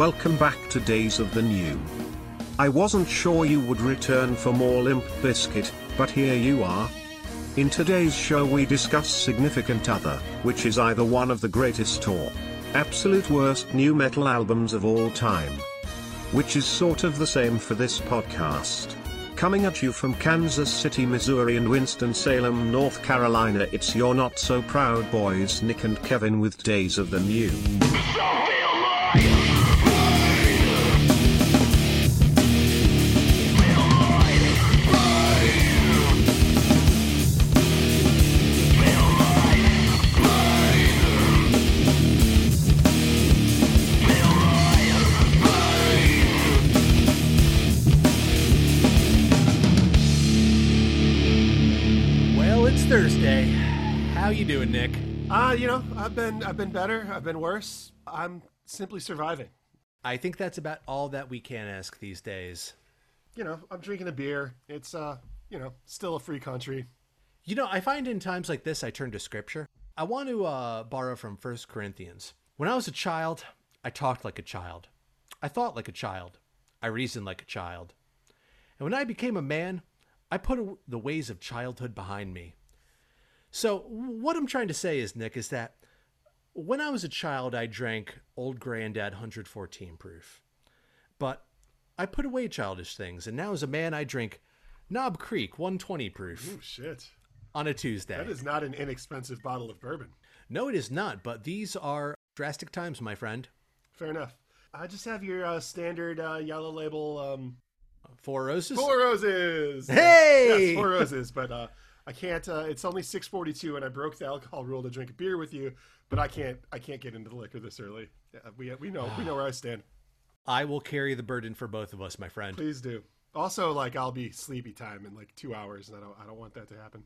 Welcome back to Days of the New. I wasn't sure you would return for more Limp Bizkit, but here you are. In today's show we discuss Significant Other, which is either one of the greatest or absolute worst nu metal albums of all time. Which is sort of the same for this podcast. Coming at you from Kansas City, Missouri and Winston-Salem, North Carolina, it's your not so proud boys Nick and Kevin with Days of the New. Uh, you know, I've been I've been better. I've been worse. I'm simply surviving. I think that's about all that we can ask these days. You know, I'm drinking a beer. It's uh, you know, still a free country. You know, I find in times like this I turn to scripture. I want to uh, borrow from First Corinthians. When I was a child, I talked like a child. I thought like a child. I reasoned like a child. And when I became a man, I put a- the ways of childhood behind me. So, what I'm trying to say is, Nick, is that when I was a child, I drank Old Granddad 114 proof. But I put away childish things, and now as a man, I drink Knob Creek 120 proof Oh shit. on a Tuesday. That is not an inexpensive bottle of bourbon. No, it is not, but these are drastic times, my friend. Fair enough. I just have your uh, standard uh, yellow label um, Four roses? Four Roses. Hey! Yes, Four Roses, but uh, I can't. Uh, it's only six forty two, and I broke the alcohol rule to drink a beer with you. But I can't. I can't get into the liquor this early. Yeah, we we know we know where I stand. I will carry the burden for both of us, my friend. Please do. Also, like I'll be sleepy time in like two hours, and I don't. I don't want that to happen.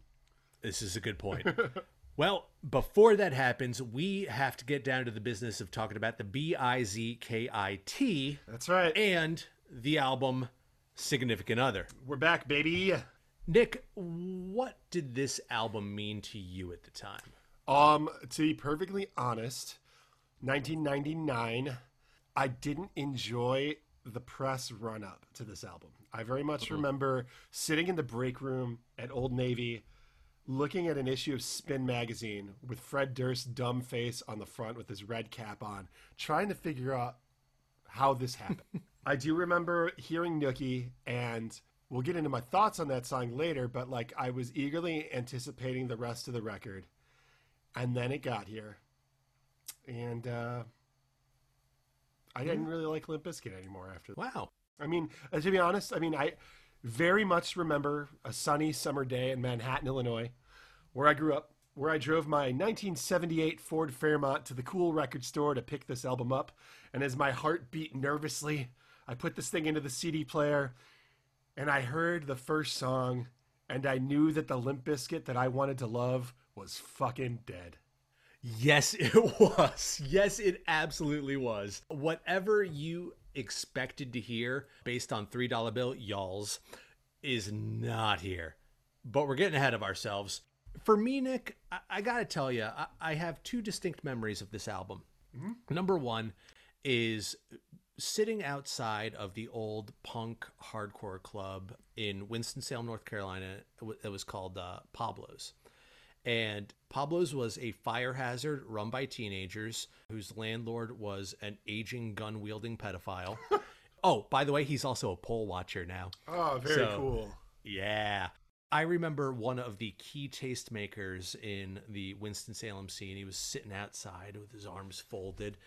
This is a good point. well, before that happens, we have to get down to the business of talking about the B I Z K I T That's right. and the album Significant Other. We're back, baby. Nick, what did this album mean to you at the time? Um, to be perfectly honest, 1999, I didn't enjoy the press run up to this album. I very much remember sitting in the break room at Old Navy, looking at an issue of Spin magazine with Fred Durst's dumb face on the front with his red cap on, trying to figure out how this happened. I do remember hearing Nookie, and we'll get into my thoughts on that song later, but like I was eagerly anticipating the rest of the record. And then it got here. And uh, I didn't really like Limp Bizkit anymore after that. Wow. I mean, uh, to be honest, I mean, I very much remember a sunny summer day in Manhattan, Illinois, where I grew up, where I drove my 1978 Ford Fairmont to the cool record store to pick this album up. And as my heart beat nervously, I put this thing into the CD player and I heard the first song and I knew that the Limp Bizkit that I wanted to love was fucking dead. Yes, it was. Yes, it absolutely was. Whatever you expected to hear based on $3 bill y'alls is not here. But we're getting ahead of ourselves. For me, Nick, I, I gotta tell you, I, I have two distinct memories of this album. Mm-hmm. Number one is sitting outside of the old punk hardcore club in Winston-Salem, North Carolina. It was called uh, Pablo's. And Pablo's was a fire hazard run by teenagers whose landlord was an aging gun wielding pedophile. oh, by the way, he's also a poll watcher now. Oh, very So- cool. Yeah. I remember one of the key tastemakers in the Winston-Salem scene. He was sitting outside with his arms folded.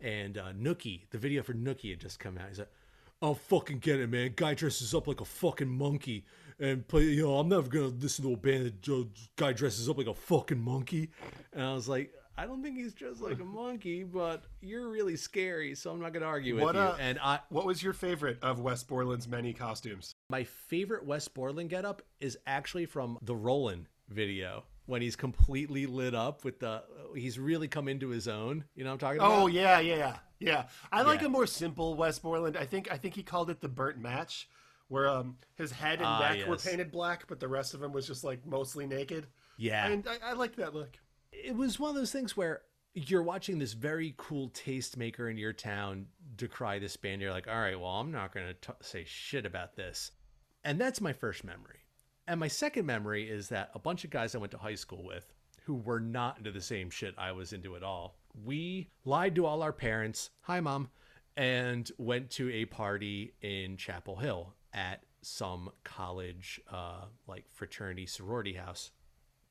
And uh, Nookie, the video for Nookie had just come out. He's like, I'll fucking get it, man. Guy dresses up like a fucking monkey. And play, you know, I'm never to listen to a band that guy dresses up like a fucking monkey. And I was like, I don't think he's dressed like a monkey, but you're really scary, so I'm not to argue with What, you. uh, and I, What was your favorite of Wes Borland's many costumes? my favorite Wes Borland getup is actually from the Roland video when he's completely lit up with the. He's really come into his own. You know what I'm talking about? Oh yeah, yeah, yeah, yeah. I like Yeah. a more simple Wes Borland. I think I think he called it the burnt match, where um his head and Ah, neck were yes. painted black, but the rest of him was just like mostly naked. yeah. And I, I like that look. it was one of those things where you're watching this very cool tastemaker in your town decry this band. You're like, all right, well, I'm not going to say shit about this. And that's my first memory. And my second memory is that a bunch of guys I went to high school with who were not into the same shit I was into at all, we lied to all our parents, hi, mom, and went to a party in Chapel Hill at some college, uh, like fraternity sorority house.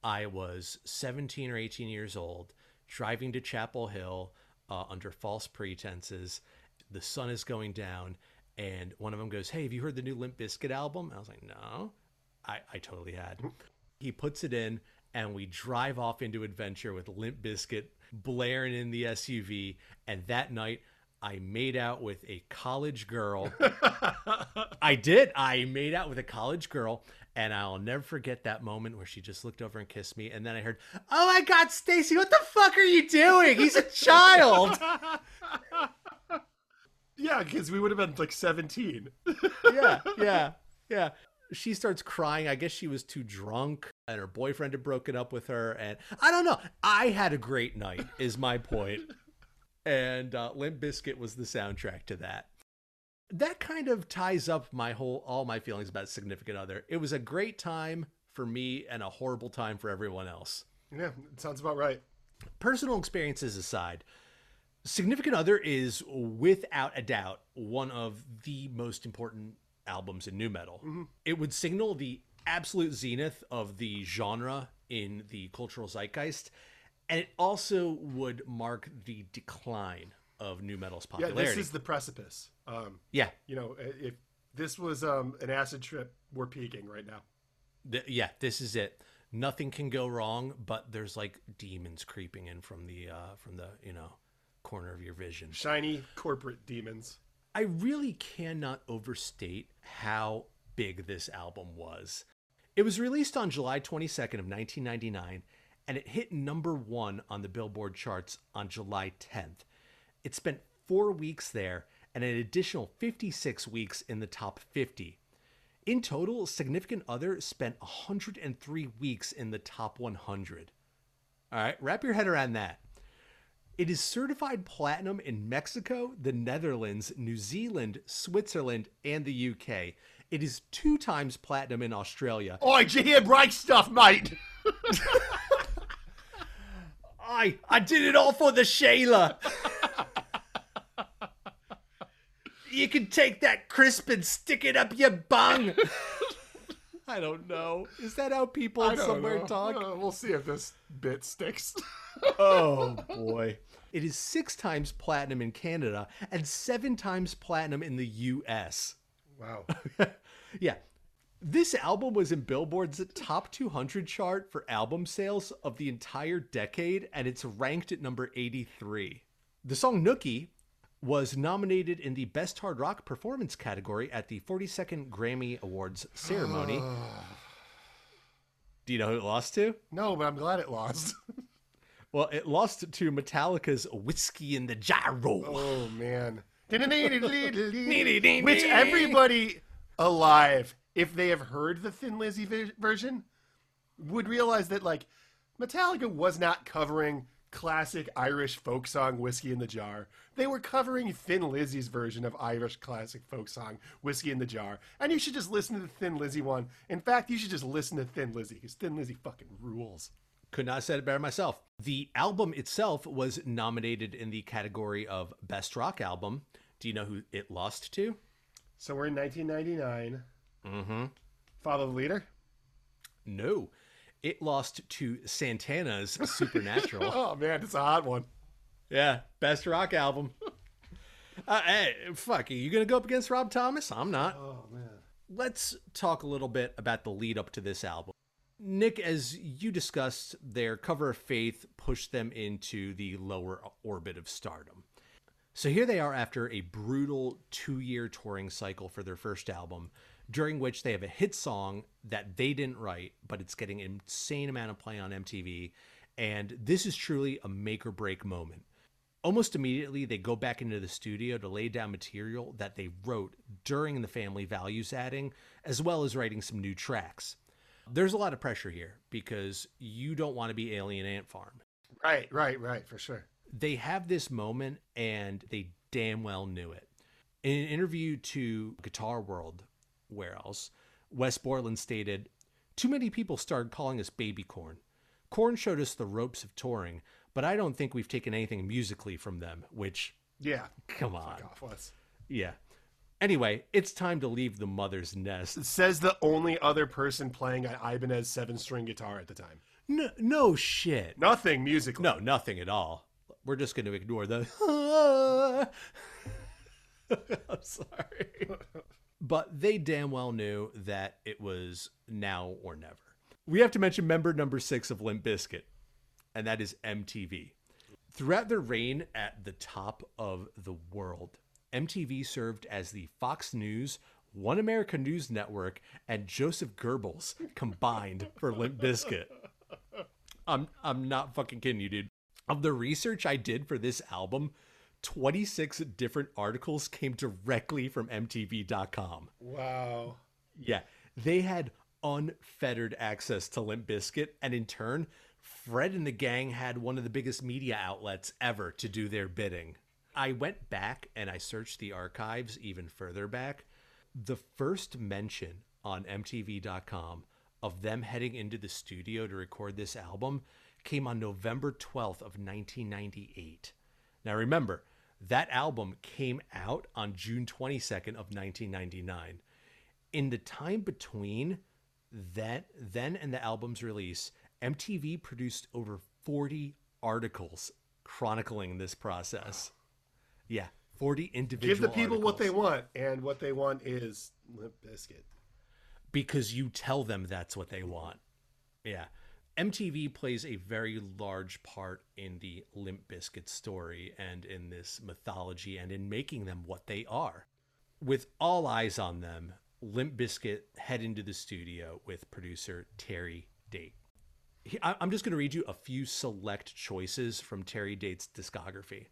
I was 17 or 18 years old, driving to Chapel Hill uh, under false pretenses. The sun is going down, and one of them goes, Hey, have you heard the new Limp Bizkit album? I was like, No. I, I totally had. He puts it in, and we drive off into adventure with Limp Bizkit blaring in the SUV. And that night, I made out with a college girl. I did. I made out with a college girl, and I'll never forget that moment where she just looked over and kissed me. And then I heard, "Oh my God, Stacy, what the fuck are you doing? He's a child." yeah, because we would have been like seventeen. yeah, yeah, yeah. She starts crying. I guess she was too drunk, and her boyfriend had broken up with her. And I don't know. I had a great night. Is my point. and uh, Limp Bizkit was the soundtrack to that. That kind of ties up my whole all my feelings about Significant Other. It was a great time for me and a horrible time for everyone else. Yeah, it sounds about right. Personal experiences aside, Significant Other is without a doubt one of the most important albums in nu metal. Mm-hmm. It would signal the absolute zenith of the genre in the cultural zeitgeist and it also would mark the decline of nu metal's popularity. Yeah, this is the precipice. Um, yeah, you know, if this was um, an acid trip, we're peaking right now. The, yeah, this is it. Nothing can go wrong, but there's like demons creeping in from the uh, from the you know corner of your vision. Shiny corporate demons. I really cannot overstate how big this album was. It was released on July 22nd of 1999 and it hit number one on the Billboard charts on July 10th. It spent four weeks there and an additional 56 weeks in the top 50. In total, Significant Other spent 103 weeks in the top 100. All right, wrap your head around that. It is certified platinum in Mexico, the Netherlands, New Zealand, Switzerland, and the UK. It is two times platinum in Australia. Oh, did you hear break stuff, mate? I I did it all for the Shayla. you can take that crisp and stick it up your bung. I don't know. Is that how people somewhere know. talk? Uh, we'll see if this bit sticks. Oh boy. It is six times platinum in Canada and seven times platinum in the US. Wow. yeah. This album was in Billboard's top 200 chart for album sales of the entire decade, and it's ranked at number 83. The song Nookie was nominated in the Best Hard Rock Performance category at the 42nd Grammy Awards ceremony. Do you know who it lost to? No, but I'm glad it lost. well, it lost to Metallica's Whiskey in the Gyro. Oh, man. Which everybody alive if they have heard the Thin Lizzy version, would realize that like Metallica was not covering classic Irish folk song "Whiskey in the Jar." They were covering Thin Lizzy's version of Irish classic folk song "Whiskey in the Jar," and you should just listen to the Thin Lizzy one. In fact, you should just listen to Thin Lizzy because Thin Lizzy fucking rules. Could not have said it better myself. The album itself was nominated in the category of Best Rock Album. Do you know who it lost to? So we're in 1999. Mm-hmm. Follow the leader? No. It lost to Santana's Supernatural. oh man, it's a hot one. Yeah, best rock album. uh, hey, fuck, are you gonna go up against Rob Thomas? I'm not. Oh man. Let's talk a little bit about the lead up to this album. Nick, as you discussed, their cover of Faith pushed them into the lower orbit of stardom. So here they are after a brutal two year touring cycle for their first album, during which they have a hit song that they didn't write, but it's getting an insane amount of play on MTV. And this is truly a make or break moment. Almost immediately, they go back into the studio to lay down material that they wrote during the family values adding, as well as writing some new tracks. There's a lot of pressure here because you don't want to be Alien Ant Farm. Right, right, right, for sure. They have this moment and they damn well knew it. In an interview to Guitar World, where else, Wes Borland stated, Too many people started calling us baby Korn. Korn showed us the ropes of touring, but I don't think we've taken anything musically from them, which, Yeah. come on. Fuck off, Wes. Yeah. Anyway, it's time to leave the mother's nest. Says the only other person playing an Ibanez seven string guitar at the time. No, no shit. Nothing musically. No, nothing at all. We're just going to ignore the. I'm sorry. But they damn well knew that it was now or never. We have to mention member number six of Limp Bizkit, and that is MTV. Throughout their reign at the top of the world, MTV served as the Fox News, One America News Network, and Joseph Goebbels combined for Limp Bizkit. I'm I'm not fucking kidding you, dude. Of the research I did for this album, 26 different articles came directly from MTV.com. Wow. Yeah, they had unfettered access to Limp Bizkit, and in turn, Fred and the gang had one of the biggest media outlets ever to do their bidding. I went back and I searched the archives even further back. The first mention on MTV.com of them heading into the studio to record this album came on November 12th of 1998. Now remember, that album came out on June 22nd of 1999 in the time between that then and the album's release, MTV produced over 40 articles chronicling this process. Yeah, 40 individual Give the people what they want, and what they want is Limp Bizkit. because you tell them that's what they want. Yeah. MTV plays a very large part in the Limp Bizkit story and in this mythology and in making them what they are. With all eyes on them, Limp Bizkit head into the studio with producer Terry Date. He- I- I'm just going to read you a few select choices from Terry Date's discography.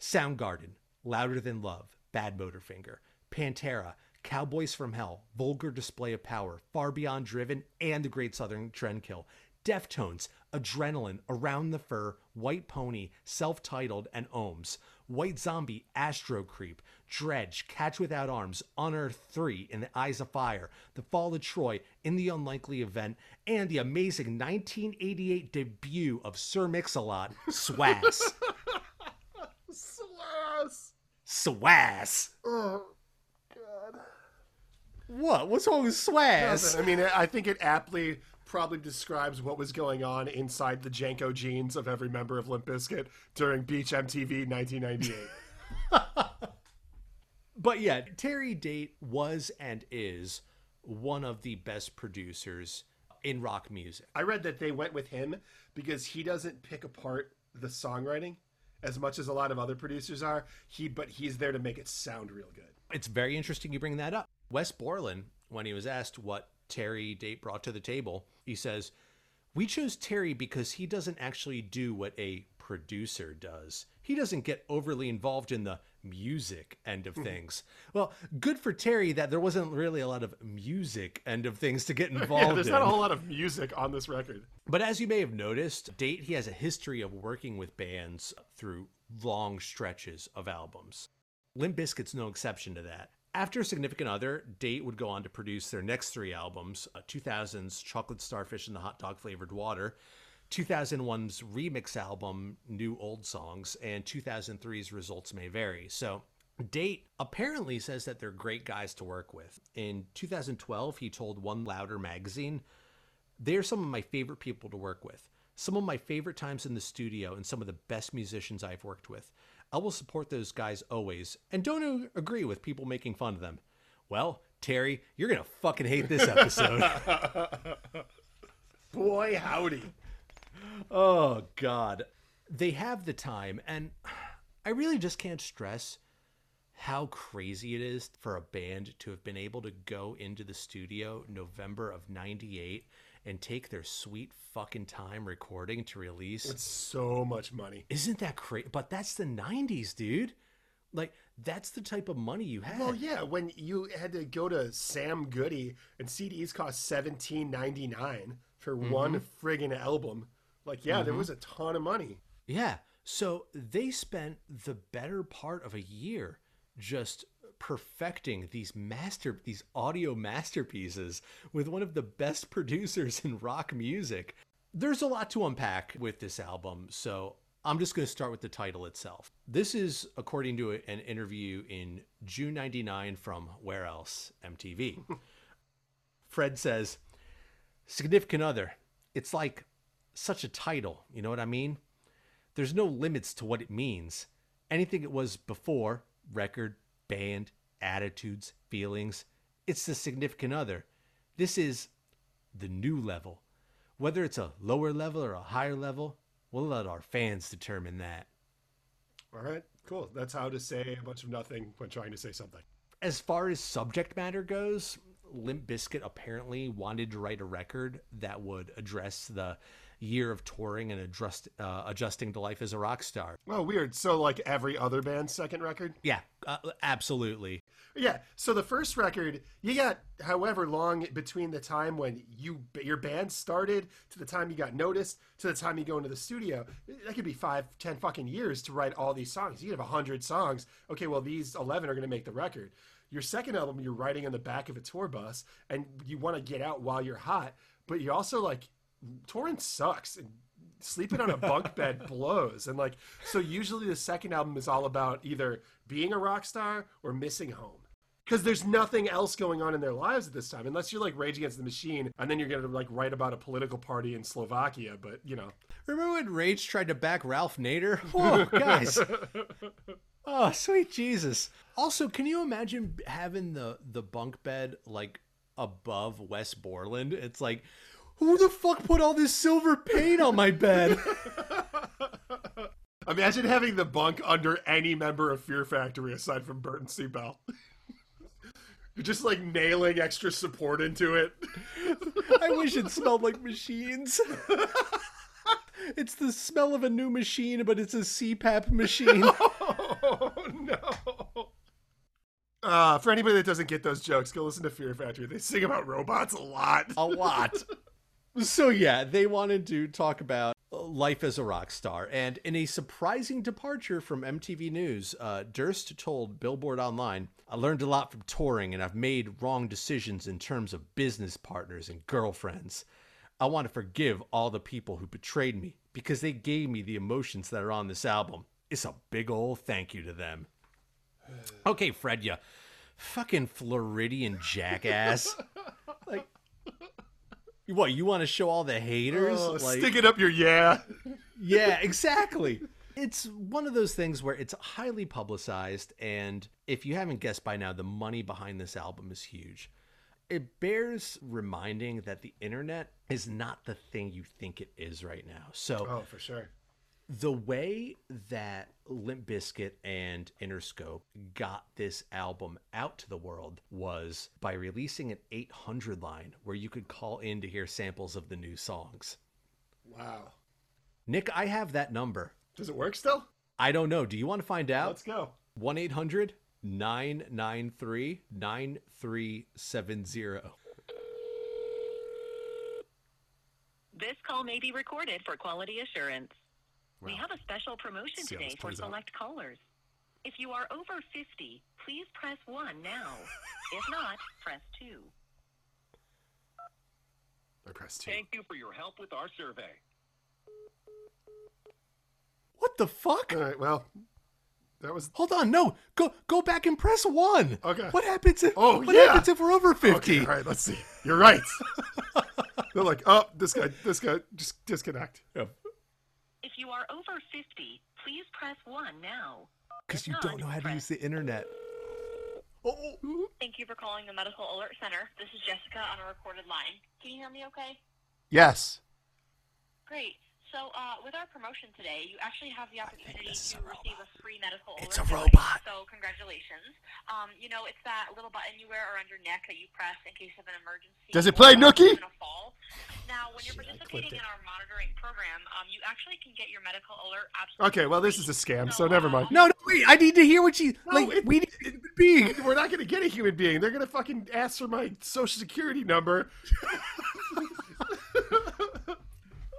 Soundgarden, Louder Than Love, Bad Motorfinger, Pantera, Cowboys from Hell, Vulgar Display of Power, Far Beyond Driven, and The Great Southern Trendkill. Deftones, Adrenaline, Around the Fur, White Pony, Self Titled, and Ohms. White Zombie, Astro Creep, Dredg, Catch Without Arms, Unearth 3, In the Eyes of Fire, The Fall of Troy, In the Unlikely Event, and the amazing 1988 debut of Sir Mix-a-Lot, Swass. Swass. Oh, God. What? What's wrong with Swass? I mean, I think it aptly probably describes what was going on inside the JNCO jeans of every member of Limp Bizkit during Beach MTV 1998. But yeah, Terry Date was and is one of the best producers in rock music. I read that they went with him because he doesn't pick apart the songwriting as much as a lot of other producers are. He, but he's there to make it sound real good. It's very interesting you bring that up. Wes Borland, when he was asked what Terry Date brought to the table, he says, We chose Terry because he doesn't actually do what a producer does. He doesn't get overly involved in the music end of things. well, good for Terry that there wasn't really a lot of music end of things to get involved Yeah, there's in. not a whole lot of music on this record. But as you may have noticed, Date he has a history of working with bands through long stretches of albums. Limp Bizkit's no exception to that. After Significant Other, Date would go on to produce their next three albums: uh, 2000's Chocolate Starfish and the Hot Dog Flavored Water, 2001's remix album New Old Songs, and 2003's Results May Vary. So. Date apparently says that they're great guys to work with. In 2012, he told One Louder magazine, they're some of my favorite people to work with. Some of my favorite times in the studio and some of the best musicians I've worked with. I will support those guys always and don't agree with people making fun of them. Well, Terry, you're going to fucking hate this episode. Boy, howdy. Oh, God. They have the time, and I really just can't stress how crazy it is for a band to have been able to go into the studio November of 98 and take their sweet fucking time recording to release. It's so much money. Isn't that crazy? But that's the 90s, dude. Like, that's the type of money you had. Well, yeah, when you had to go to Sam Goody and CDs cost seventeen ninety nine for mm-hmm. one friggin' album, like, yeah, there mm-hmm. was a ton of money. Yeah. So they spent the better part of a year just perfecting these master these audio masterpieces with one of the best producers in rock music. There's a lot to unpack with this album, so I'm just going to start with the title itself. This is according to an interview in June 99 from Where Else? MTV. Fred says, Significant Other. It's like such a title, you know what I mean? There's no limits to what it means. Anything it was before, record, band, attitudes, feelings, it's the significant other. This is the new level. Whether it's a lower level or a higher level, we'll let our fans determine that. All right, cool. That's how to say a bunch of nothing when trying to say something. As far as subject matter goes, Limp Bizkit apparently wanted to write a record that would address the year of touring and adjust, uh, adjusting to life as a rock star. Oh, weird. So, like every other band's second record? Yeah, uh, absolutely. Yeah. So the first record, you got however long between the time when you your band started to the time you got noticed to the time you go into the studio. That could be five, ten fucking years to write all these songs. You could have a hundred songs. Okay, well these eleven are going to make the record. Your second album, you're writing on the back of a tour bus, and you want to get out while you're hot, but you also like touring sucks. And sleeping on a bunk bed blows. And like so usually the second album is all about either being a rock star or missing home. Because there's nothing else going on in their lives at this time unless you're like rage against the machine and then you're gonna like write about a political party in slovakia but you know. Remember when rage tried to back ralph nader? Oh guys. Oh sweet jesus. Also can you imagine having the the bunk bed like above wes borland? It's like who the fuck put all this silver paint on my bed? Imagine having the bunk under any member of Fear Factory aside from Burton C. Bell. You're just like nailing extra support into it. I wish it smelled like machines. it's the smell of a new machine, but it's a CPAP machine. Oh, no. Uh, for anybody that doesn't get those jokes, go listen to Fear Factory. They sing about robots a lot. A lot. So yeah, they wanted to talk about life as a rock star, and in a surprising departure from MTV News, uh, Durst told Billboard Online, "I learned a lot from touring, and I've made wrong decisions in terms of business partners and girlfriends. I want to forgive all the people who betrayed me because they gave me the emotions that are on this album. It's a big old thank you to them." Okay, Fred, you fucking Floridian jackass. like what you want to show all the haters? Oh, like, stick it up your yeah. yeah, exactly. It's one of those things where it's highly publicized, and if you haven't guessed by now, the money behind this album is huge. It bears reminding that the internet is not the thing you think it is right now. So, oh, for sure the way that Limp Bizkit and Interscope got this album out to the world was by releasing an 800 line where you could call in to hear samples of the new songs. Wow. Nick, I have that number. Does it work still? I don't know. Do you want to find out? Let's go. 1 800 993 9370. This call may be recorded for quality assurance. We have a special promotion today for select out. callers. If you are over 50, please press 1 now. if not, press 2. I press 2. Thank you for your help with our survey. What the fuck? All right, well, that was. Hold on, no, go go back and press one. Okay. What happens if? Oh what yeah. happens if we're over fifty? Okay, all right, let's see. You're right. They're like, oh, this guy, this guy, just disconnect. Yep. You are over 50, please press 1 now. Because you don't know how to use the internet. Oh, oh. Thank you for calling the Medical Alert Center. This is Jessica on a recorded line. Can you hear me okay? Yes. Great. So, uh, with our promotion today, you actually have the opportunity to a receive a free medical it's alert. It's a robot. So, congratulations. Um, you know, it's that little button you wear around your neck that you press in case of an emergency. Does it play Nookie? Now, when you're participating in our monitoring program, um, you actually can get your medical alert absolutely. Okay, well, this is a scam, so, so never mind. No, no, wait. I need to hear what you no, like. It, we need a human being. We're not going to get a human being. They're going to fucking ask for my social security number.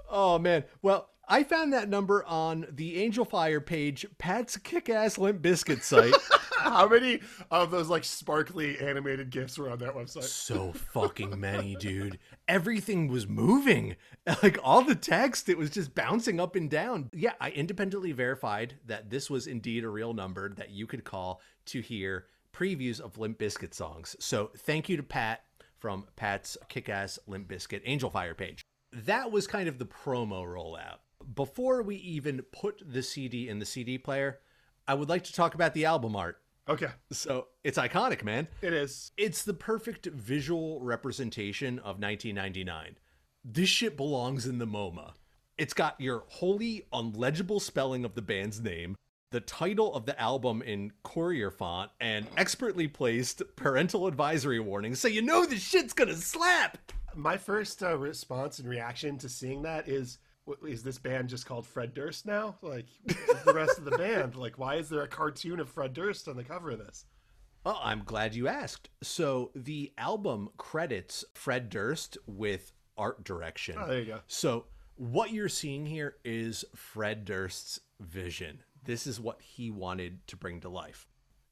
oh man. Well, I found that number on the Angel Fire page, Pat's Kick Ass Limp Bizkit site. How many of those like sparkly animated gifs were on that website? so fucking many, dude. Everything was moving. Like all the text, it was just bouncing up and down. Yeah, I independently verified that this was indeed a real number that you could call to hear previews of Limp Bizkit songs. So thank you to Pat from Pat's Kick Ass Limp Bizkit Angel Fire page. That was kind of the promo rollout. Before we even put the CD in the CD player, I would like to talk about the album art. Okay, So it's iconic, man. it is. It's the perfect visual representation of 1999. This shit belongs in the MoMA. It's got your wholly unlegible spelling of the band's name, the title of the album in Courier font, and expertly placed parental advisory warnings so you know this shit's gonna slap. My first uh, response and reaction to seeing that is, is this band just called Fred Durst now? Like the rest of the band? Like, why is there a cartoon of Fred Durst on the cover of this? Well, I'm glad you asked. So the album credits Fred Durst with art direction. Oh, there you go. So what you're seeing here is Fred Durst's vision. This is what he wanted to bring to life.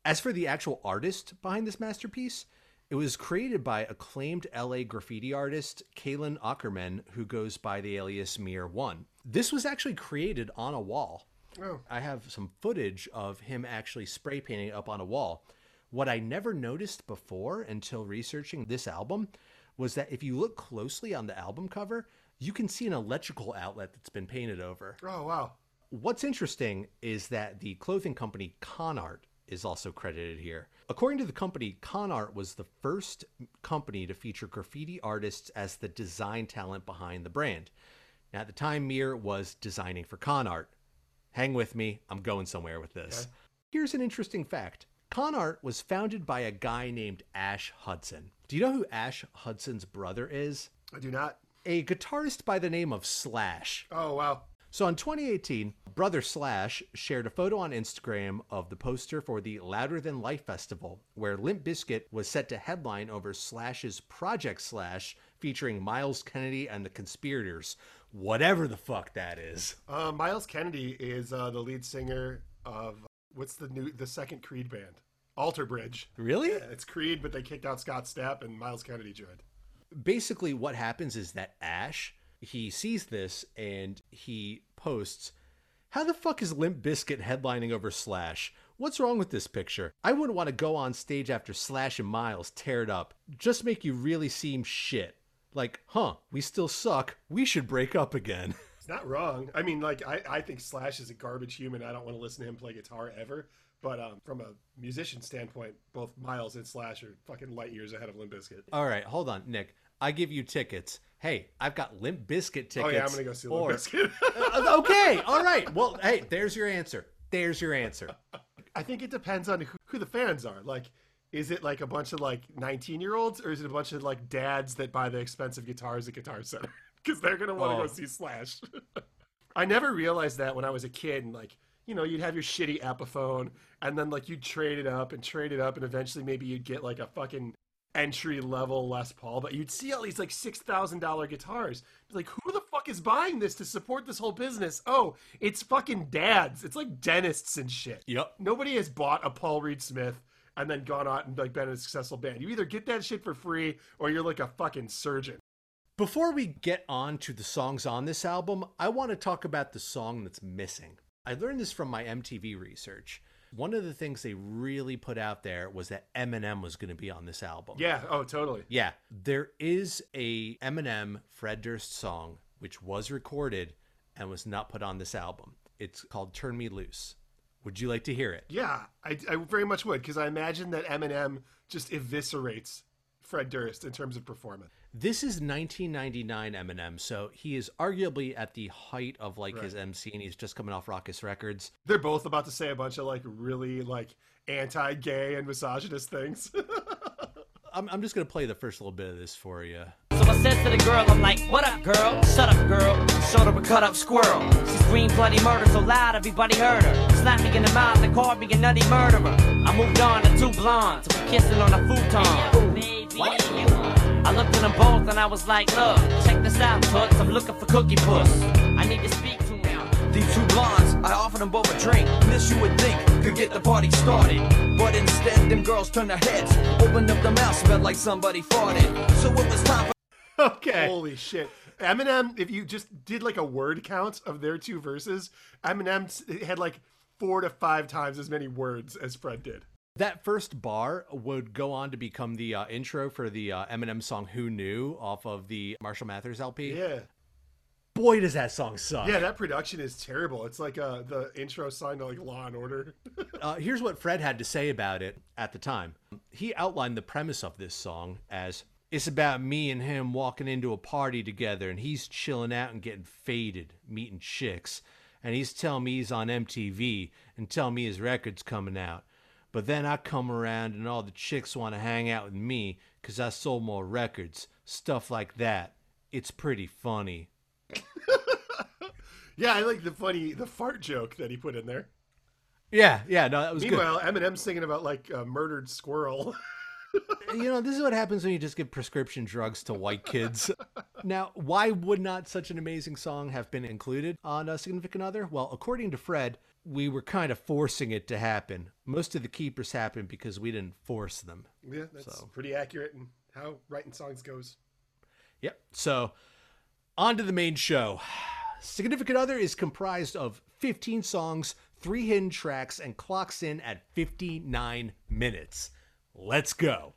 As for the actual artist behind this masterpiece, it was created by acclaimed LA graffiti artist Kalen Ockerman, who goes by the alias Mear One. This was actually created on a wall. Oh. I have some footage of him actually spray painting up on a wall. What I never noticed before until researching this album was that if you look closely on the album cover, you can see an electrical outlet that's been painted over. Oh wow. What's interesting is that the clothing company Conart is also credited here. According to the company, Conart was the first company to feature graffiti artists as the design talent behind the brand. Now, at the time, Mear was designing for Conart. Hang with me, I'm going somewhere with this. Here's an interesting fact Conart was founded by a guy named Ash Hudson. Do you know who Ash Hudson's brother is? I do not. A guitarist by the name of Slash. Oh wow. So in 2018, Brother Slash shared a photo on Instagram of the poster for the Louder Than Life Festival, where Limp Bizkit was set to headline over Slash's Project Slash, featuring Myles Kennedy and the Conspirators, whatever the fuck that is. Uh, Myles Kennedy is uh, the lead singer of what's the new the second Creed band, Alter Bridge. Really? Yeah, it's Creed, but they kicked out Scott Stapp and Myles Kennedy joined. Basically, what happens is that Ash he sees this and he posts, "How the fuck is Limp Bizkit headlining over Slash? What's wrong with this picture? I wouldn't want to go on stage after Slash and Myles tear it up. Just make you really seem shit. Like, huh? We still suck. We should break up again." It's not wrong. I mean, like I, I think Slash is a garbage human. I don't want to listen to him play guitar ever. But um, from a musician standpoint, both Myles and Slash are fucking light years ahead of Limp Bizkit. All right, hold on, Nick. I give you tickets. Hey, I've got Limp Bizkit tickets. Oh yeah, I'm gonna go see Limp or- Bizkit. Uh, okay, all right. Well, hey, there's your answer. There's your answer. I think it depends on who, who the fans are. Like, is it like a bunch of like 19 year olds, or is it a bunch of like dads that buy the expensive guitars at Guitar Center because they're gonna want to Oh. go see Slash? I never realized that when I was a kid. And like, you know, you'd have your shitty Epiphone, and then like you'd trade it up and trade it up, and eventually maybe you'd get like a fucking entry level Les Paul. But you'd see all these like six thousand dollar guitars. Like, who the fuck is buying this to support this whole business? Oh, it's fucking dads. It's like dentists and shit. Yep. Nobody has bought a Paul Reed Smith and then gone out and like been a successful band. You either get that shit for free or you're like a fucking surgeon. Before we get on to the songs on this album, I want to talk about the song that's missing. I learned this from my MTV research. One of the things they really put out there was that Eminem was going to be on this album. Yeah. Oh, totally. Yeah, there is a Eminem Fred Durst song which was recorded and was not put on this album. It's called Turn Me Loose. Would you like to hear it? Yeah, I, I very much would because I imagine that Eminem just eviscerates Fred Durst in terms of performance. This is 1999 Eminem, so he is arguably at the height of like his MC, and he's just coming off Rawkus Records. They're both about to say a bunch of like really like anti-gay and misogynist things. I'm, I'm just gonna play the first little bit of this for you. So I said to the girl, I'm like, what up, girl? Shut up, girl. Showed her a cut up squirrel. She screamed bloody murder so loud everybody heard her. Slapped me in the mouth and called me a nutty murderer. I moved on to two blondes who were kissing on a futon. What? I looked at them both and I was like, look, check this out, toots. I'm looking for Cookie Puss. I need to speak to him. These two blondes, I offered them both a drink. This you would think could get the party started. But instead, them girls turned their heads, opened up their mouths, smelled like somebody farted. So it was time for Okay. Holy shit. Eminem, if you just did like a word count of their two verses, Eminem had like four to five times as many words as Fred did. That first bar would go on to become the uh, intro for the uh, Eminem song "Who Knew" off of the Marshall Mathers LP. Yeah. Boy, does that song suck. Yeah, that production is terrible. It's like uh, the intro song to like Law and Order. Uh, here's what Fred had to say about it at the time. He outlined the premise of this song as it's about me and him walking into a party together, and he's chilling out and getting faded, meeting chicks. And he's telling me he's on MTV and telling me his record's coming out. But then I come around and all the chicks want to hang out with me because I sold more records, stuff like that. It's pretty funny. yeah, I like the funny, the fart joke that he put in there. Yeah, yeah, no, that was good. Meanwhile, Eminem's singing about like a murdered squirrel. you know, this is what happens when you just give prescription drugs to white kids. now, why would not such an amazing song have been included on a significant other? Well, according to Fred, we were kind of forcing it to happen. Most of the keepers happened because we didn't force them. yeah, that's So. pretty accurate in how writing songs goes. Yep. So, on to the main show. Significant Other is comprised of 15 songs, three hidden tracks, and clocks in at 59 minutes. Let's go.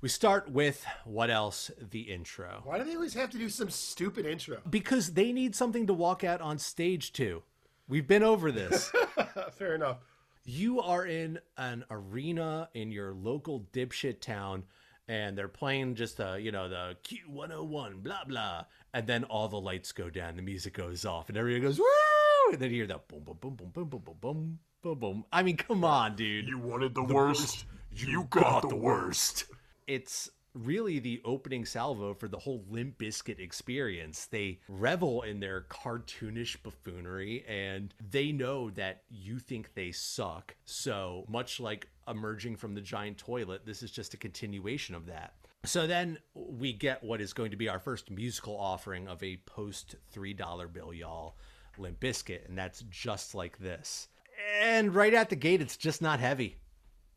We start with what else? The intro. Why do they always have to do some stupid intro? Because they need something to walk out on stage to. We've been over this. Fair enough. you are in an arena in your local dipshit town and they're playing just uh you know the q101 blah blah and then all the lights go down the music goes off and everyone goes woo and then you hear that boom boom boom boom boom boom boom boom boom boom i mean come on dude You wanted the, worst. You got the worst. it's really the opening salvo for the whole Limp Bizkit experience. They revel in their cartoonish buffoonery and they know that you think they suck. So, much like emerging from the giant toilet, this is just a continuation of that. So then we get what is going to be our first musical offering of a post $3 bill, y'all, Limp Bizkit, and that's just like this. And right at the gate, it's just not heavy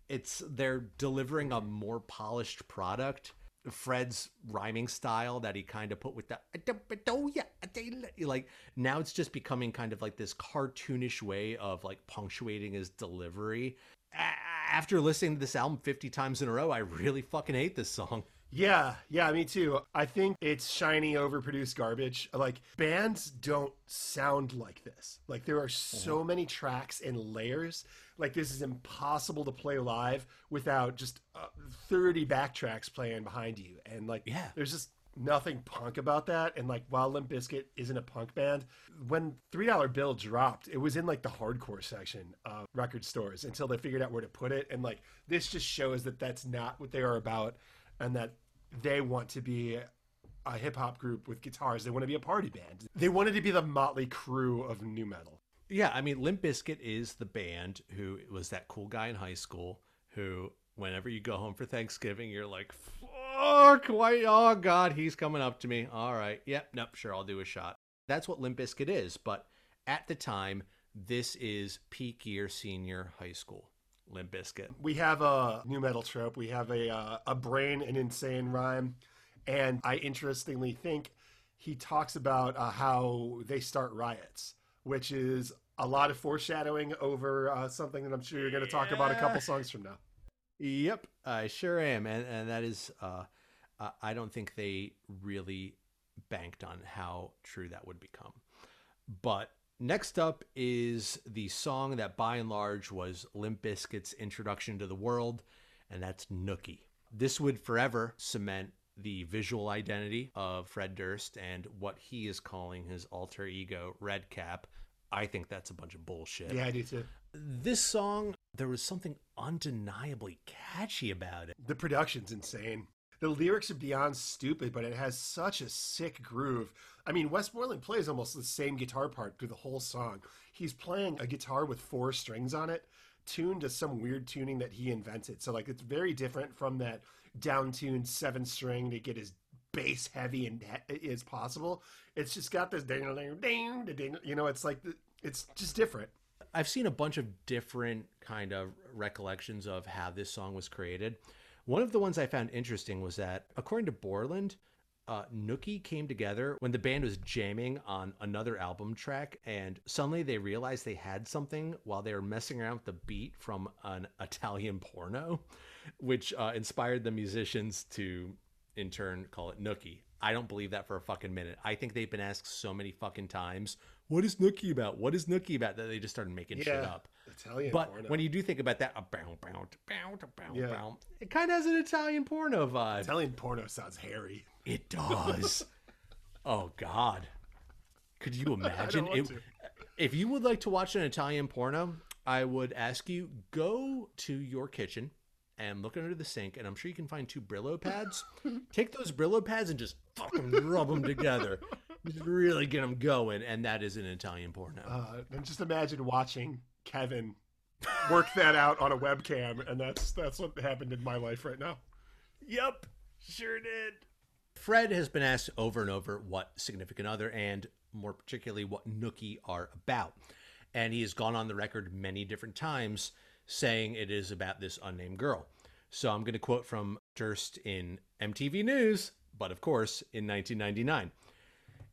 it's they're delivering a more polished product. Fred's rhyming style that he kind of put with that oh like now it's just becoming kind of like this cartoonish way of like punctuating his delivery. After listening to this album 50 times in a row, I really fucking hate this song. Yeah, yeah, me too. I think it's shiny, overproduced garbage. Like bands don't sound like this. Like there are so mm-hmm. many tracks and layers. Like this is impossible to play live without just uh, thirty backtracks playing behind you. And like, Yeah. there's just nothing punk about that. And like, while Limp Bizkit isn't a punk band, when Three Dollar Bill dropped, it was in like the hardcore section of record stores until they figured out where to put it. And like, this just shows that that's not what they are about, and that they want to be a hip hop group with guitars. They want to be a party band. They wanted to be the Mötley Crüe of nu metal. Yeah, I mean, Limp Bizkit is the band who was that cool guy in high school who, whenever you go home for Thanksgiving, you're like, fuck, why? Oh, God, he's coming up to me. All right. Yep, nope, sure, I'll do a shot. That's what Limp Bizkit is. But at the time, this is peak year senior high school. Limp Bizkit. We have a nu metal trope. We have a uh, a brain and insane rhyme, and I interestingly think he talks about uh, how they start riots, which is a lot of foreshadowing over uh, something that I'm sure you're going to talk about a couple songs from now. Yep, I sure am, and and that is, uh, uh, I don't think they really banked on how true that would become. But next up is the song that, by and large, was Limp Bizkit's introduction to the world, and that's Nookie. This would forever cement the visual identity of Fred Durst and what he is calling his alter ego, Red Cap. I think that's a bunch of bullshit Yeah, I do too. this song there was something undeniably catchy about it The production's insane. The lyrics are beyond stupid, but it has such a sick groove. I mean, Wes Borland plays almost the same guitar part through the whole song. He's playing a guitar with four strings on it, tuned to some weird tuning that he invented. So, like, it's very different from that down tuned seven string to get his bass heavy and as possible. It's just got this ding ding ding ding. You know, it's like it's just different. I've seen a bunch of different kind of recollections of how this song was created. One of the ones I found interesting was that, according to Borland, uh, Nookie came together when the band was jamming on another album track, and suddenly they realized they had something while they were messing around with the beat from an Italian porno, which uh, inspired the musicians to, in turn, call it Nookie. I don't believe that for a fucking minute. I think they've been asked so many fucking times, "What is Nookie about? What is Nookie about?" that they just started making shit up. Italian But porno. when you do think about that, a bow, bow, bow, bow, Yeah. bow, it kind of has an Italian porno vibe. Italian porno sounds hairy. It does. oh God, could you imagine? It, if you would like to watch an Italian porno, I would ask you go to your kitchen and look under the sink, and I'm sure you can find two Brillo pads. Take those Brillo pads and just fucking rub them together. Just really get them going, and that is an Italian porno. Uh, and just imagine watching Kevin work that out on a webcam, and that's that's what happened in my life right now. Yep, sure did. Fred has been asked over and over what significant other and more particularly what Nookie are about. And he has gone on the record many different times saying it is about this unnamed girl. So I'm going to quote from Durst in MTV News, but of course in 1999.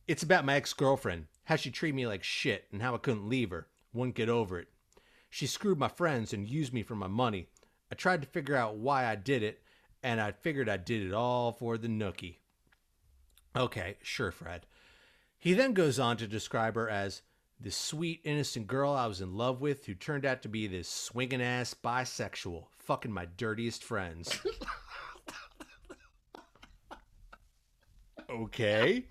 It's about my ex girlfriend, how she treated me like shit, and how I couldn't leave her, wouldn't get over it. She screwed my friends and used me for my money. I tried to figure out why I did it, and I figured I did it all for the nookie. Okay, sure, Fred. He then goes on to describe her as this sweet, innocent girl I was in love with who turned out to be this swinging ass bisexual, fucking my dirtiest friends. okay.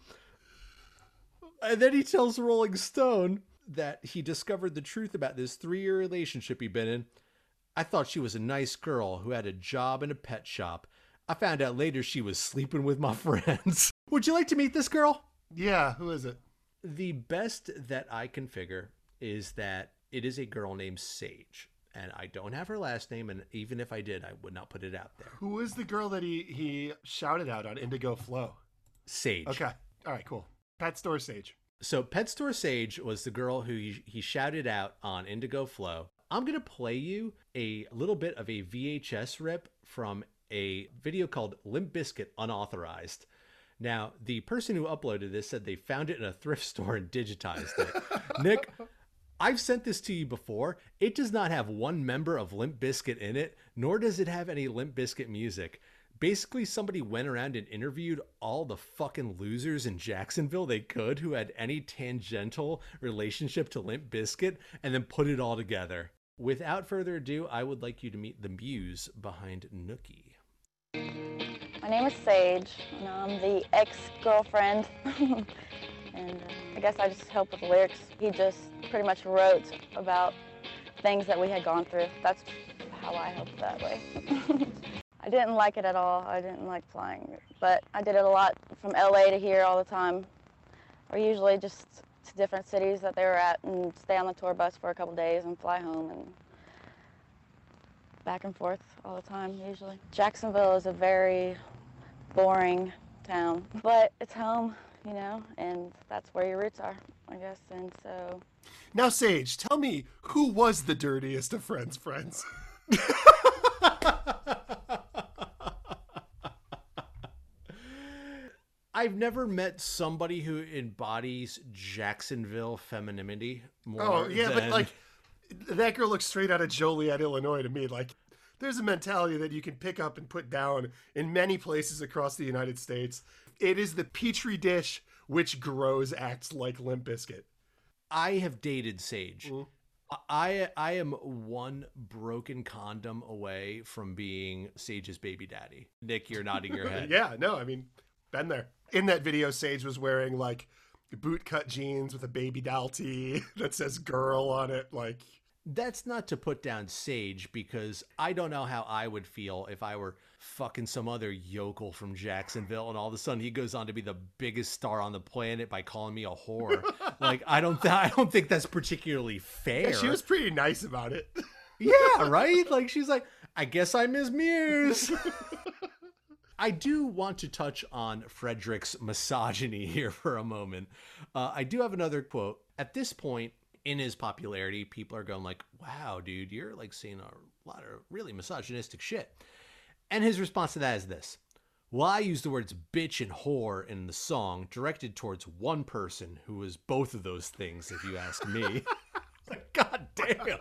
And then he tells Rolling Stone that he discovered the truth about this three year relationship he'd been in. I thought she was a nice girl who had a job in a pet shop. I found out later she was sleeping with my friends. Would you like to meet this girl? Yeah, who is it? The best that I can figure is that it is a girl named Sage. And I don't have her last name, and even if I did, I would not put it out there. Who is the girl that he he shouted out on Indigo Flow? Sage. Okay, all right, cool. Pet Store Sage. So Pet Store Sage was the girl who he, he shouted out on Indigo Flow. I'm going to play you a little bit of a VHS rip from a video called Limp Bizkit Unauthorized. Now, the person who uploaded this said they found it in a thrift store and digitized it. Nick, I've sent this to you before. It does not have one member of Limp Bizkit in it, nor does it have any Limp Bizkit music. Basically, somebody went around and interviewed all the fucking losers in Jacksonville they could who had any tangential relationship to Limp Bizkit and then put it all together. Without further ado, I would like you to meet the muse behind Nookie. My name is Sage, and I'm the ex-girlfriend. and uh, I guess I just help with the lyrics. He just pretty much wrote about things that we had gone through. That's how I helped that way. I didn't like it at all. I didn't like flying, but I did it a lot from LA to here all the time, or usually just to different cities that they were at and stay on the tour bus for a couple days and fly home and back and forth all the time usually. Jacksonville is a very boring town, but it's home, you know, and that's where your roots are, I guess. And so Now, Sage, tell me who was the dirtiest of friends' friends? I've never met somebody who embodies Jacksonville femininity oh, more. Oh yeah, but like that girl looks straight out of Joliet, Illinois to me. Like there's a mentality that you can pick up and put down in many places across the United States. It is the petri dish which grows acts like Limp Bizkit. I have dated Sage. Mm. I I am one broken condom away from being Sage's baby daddy. Nick, you're nodding your head. yeah, no, I mean, been there. In that video, Sage was wearing like bootcut jeans with a baby doll tee that says "girl" on it. Like, That's not to put down Sage because I don't know how I would feel if I were fucking some other yokel from Jacksonville and all of a sudden he goes on to be the biggest star on the planet by calling me a whore. like I don't th- I don't think that's particularly fair. yeah, she was pretty nice about it. Yeah, right? Like she's like, I guess I'm his muse. I do want to touch on Frederick's misogyny here for a moment. Uh, I do have another quote. At this point in his popularity, people are going like, "Wow, dude, you're like seeing a lot of really misogynistic shit." And his response to that is this: "Well, I use the words bitch and whore in the song directed towards one person who was both of those things, if you ask me." God damn.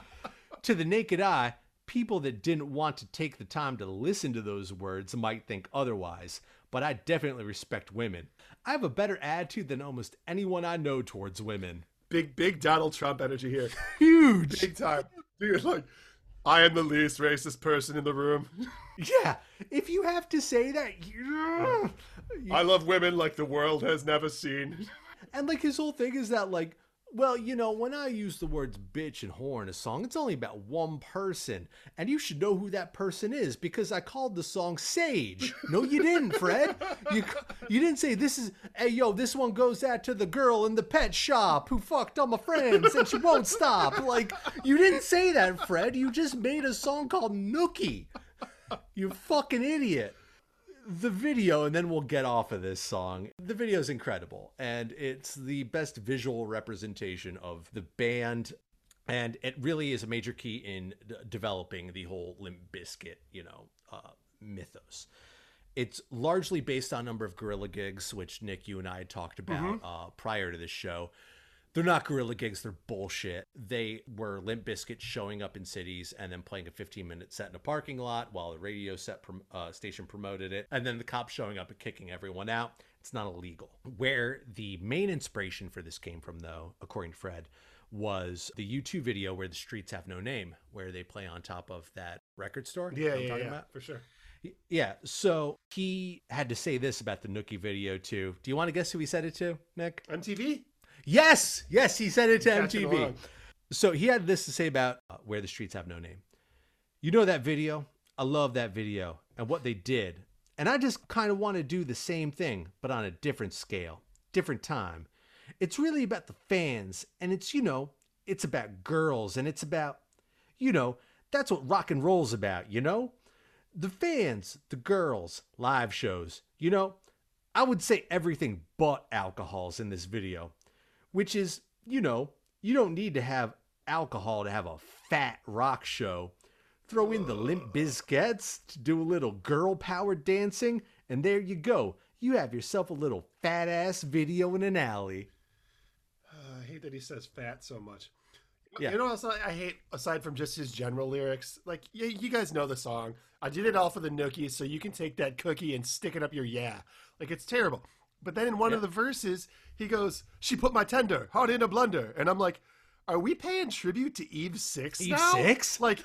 to the naked eye, people that didn't want to take the time to listen to those words might think otherwise, but I definitely respect women. I have a better attitude than almost anyone I know towards women. Big, big Donald Trump energy here. Huge. Big time. Dude, like, I am the least racist person in the room. Yeah, if you have to say that, you... I love women like the world has never seen. And like his whole thing is that like, well, you know, when I use the words bitch and whore in a song, it's only about one person, and you should know who that person is because I called the song Sage. No, you didn't, Fred. You you didn't say this is. Hey, yo, this one goes out to the girl in the pet shop who fucked all my friends and she won't stop. Like you didn't say that, Fred. You just made a song called Nookie. You fucking idiot the video, and then we'll get off of this song. The video is incredible, and it's the best visual representation of the band. And it really is a major key in d- developing the whole Limp Bizkit, you know, uh, mythos. It's largely based on a number of guerrilla gigs, which Nick, you and I had talked about uh, prior to this show. They're not guerrilla gigs, they're bullshit. They were Limp Bizkit showing up in cities and then playing a 15 minute set in a parking lot while the radio set prom- uh, station promoted it, and then the cops showing up and kicking everyone out. It's not illegal. Where the main inspiration for this came from, though, according to Fred, was the U2 video where the streets have no name, where they play on top of that record store. Yeah, I'm yeah, talking yeah, about? for sure. Yeah, so he had to say this about the Nookie video too. Do you want to guess who he said it to, Nick? MTV? Yes, yes, he said it to Catching MTV. along. So he had this to say about uh, where the streets have no name. You know that video? I love that video and what they did. And I just kind of want to do the same thing, but on a different scale, different time. It's really about the fans, and it's, you know, it's about girls, and it's about, you know, that's what rock and roll's about, you know? The fans, the girls, live shows, you know? I would say everything but alcohol's in this video which is, you know, you don't need to have alcohol to have a fat rock show. Throw in the Limp Bizkits to do a little girl power dancing, and there you go. You have yourself a little fat ass video in an alley. Uh, I hate that he says fat so much. Yeah. You know what else I hate aside from just his general lyrics? Like, you, you guys know the song. I did it all for the nookie, so you can take that cookie and stick it up your yeah. Like, it's terrible. But then in one of the verses, he goes, "She put my tender heart in a blender," and I'm like, "Are we paying tribute to Eve Six Eve now? Six? Like,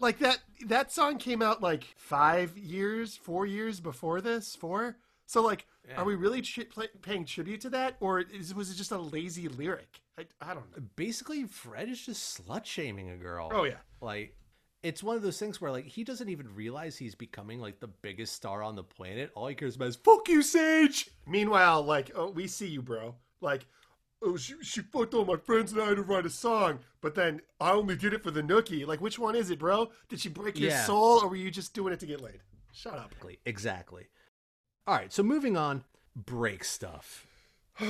like that that song came out like five years, four years before this, four. So like, are we really tri- play, paying tribute to that, or is, was it just a lazy lyric? I, I don't know. Basically, Fred is just slut shaming a girl. Oh, yeah. Like, it's one of those things where, like, he doesn't even realize he's becoming, like, the biggest star on the planet. All he cares about is, fuck you, Sage! Meanwhile, like, oh, we see you, bro. Like, oh, she, she fucked all my friends and I had to write a song, but then I only did it for the nookie. Like, which one is it, bro? Did she break your Yeah. soul, or were you just doing it to get laid? Shut up. Exactly. Exactly. All right, so moving on, break stuff.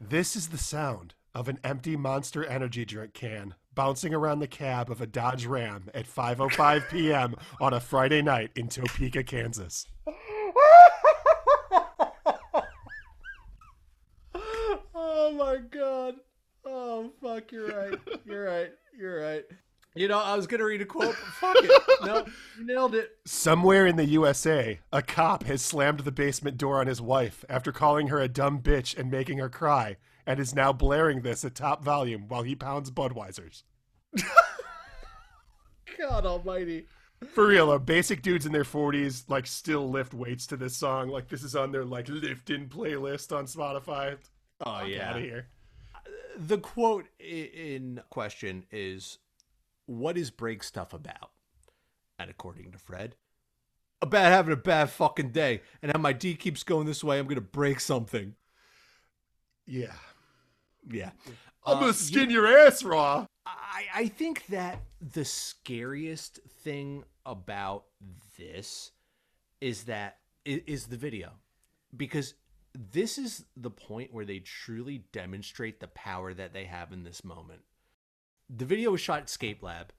this is the sound of an empty Monster Energy drink can bouncing around the cab of a Dodge Ram at 5:05 p.m. on a Friday night in Topeka, Kansas. Oh my god. Oh fuck, you're right. You're right. You're right. You know, I was gonna read a quote, fuck it. No, you nailed it. Somewhere in the USA, a cop has slammed the basement door on his wife after calling her a dumb bitch and making her cry, and is now blaring this at top volume while he pounds Budweisers. God almighty. For real, though, basic dudes in their 40s like still lift weights to this song. Like this is on their like lift-in playlist on Spotify. Oh yeah. Out of here. The quote in question is what is break stuff about? And according to Fred, about having a bad fucking day and how my D keeps going this way, I'm gonna break something. Yeah. Yeah. I'm Uh, gonna skin your ass raw. I, I think that the scariest thing about this is that is the video because this is the point where they truly demonstrate the power that they have in this moment. The video was shot at Scape Lab.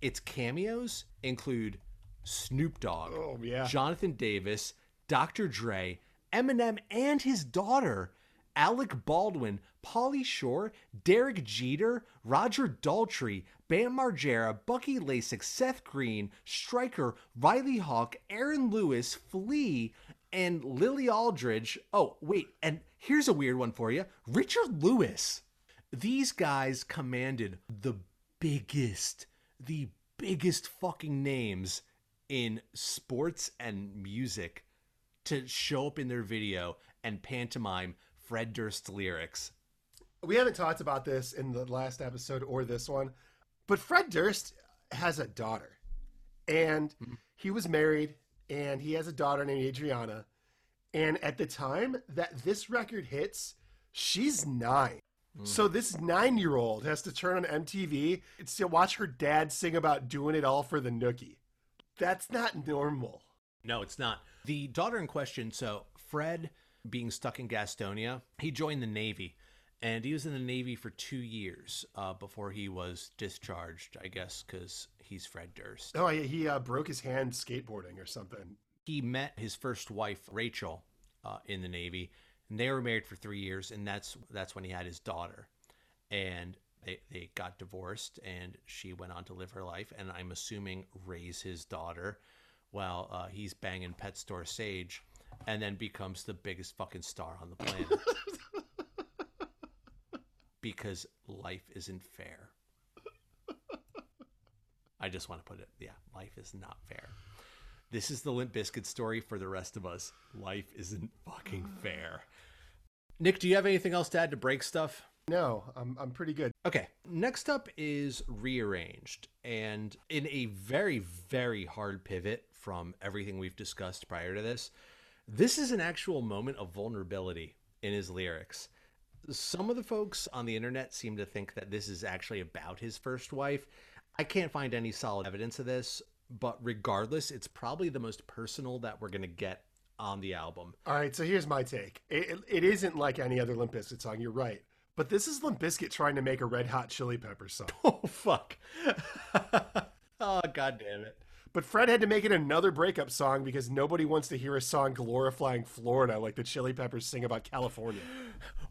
Its cameos include Snoop Dogg, oh, yeah. Jonathan Davis, Dr. Dre, Eminem, and his daughter, Alec Baldwin, Pauly Shore, Derek Jeter, Roger Daltrey, Bam Margera, Bucky Lasek, Seth Green, Stryker, Riley Hawk, Aaron Lewis, Flea, and Lily Aldridge. Oh, wait, and here's a weird one for you Richard Lewis. These guys commanded the biggest, the biggest fucking names in sports and music to show up in their video and pantomime Fred Durst lyrics. We haven't talked about this in the last episode or this one, but Fred Durst has a daughter. And mm-hmm. he was married and he has a daughter named Adriana. And at the time that this record hits, she's nine. Mm. So this nine year old has to turn on MTV to watch her dad sing about doing it all for the nookie. That's not normal. No, it's not. The daughter in question, so Fred being stuck in Gastonia, he joined the Navy. And he was in the Navy for two years uh, before he was discharged, I guess, because he's Fred Durst. Oh, he uh, broke his hand skateboarding or something. He met his first wife, Rachel, uh, in the Navy, and they were married for three years, and that's that's when he had his daughter, and they they got divorced, and she went on to live her life, and I'm assuming raise his daughter, while uh, he's banging pet store Sage, and then becomes the biggest fucking star on the planet. because life isn't fair. I just want to put it, yeah, life is not fair. This is the Limp Bizkit story for the rest of us. Life isn't fucking fair. Nick, do you have anything else to add to break stuff? No, I'm I'm pretty good. Okay. Next up is rearranged. And in a very, very hard pivot from everything we've discussed prior to this, this is an actual moment of vulnerability in his lyrics. Some of the folks on the internet seem to think that this is actually about his first wife. I can't find any solid evidence of this, but regardless, it's probably the most personal that we're going to get on the album. All right, so here's my take. It, it isn't like any other Limp Bizkit song. You're right. But this is Limp Bizkit trying to make a Red Hot Chili Peppers song. Oh, fuck. oh, god damn it. But Fred had to make it another breakup song because nobody wants to hear a song glorifying Florida like the Chili Peppers sing about California.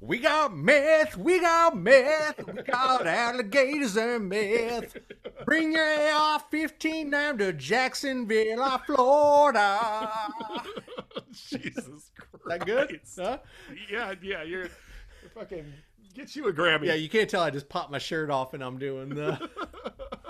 We got meth, we got meth, we got alligators and meth. Bring your AR-15 down to Jacksonville, Florida. Jesus Christ. That good? Huh? Yeah, yeah, you're, you're fucking get you a Grammy. Yeah, you can't tell I just popped my shirt off and I'm doing the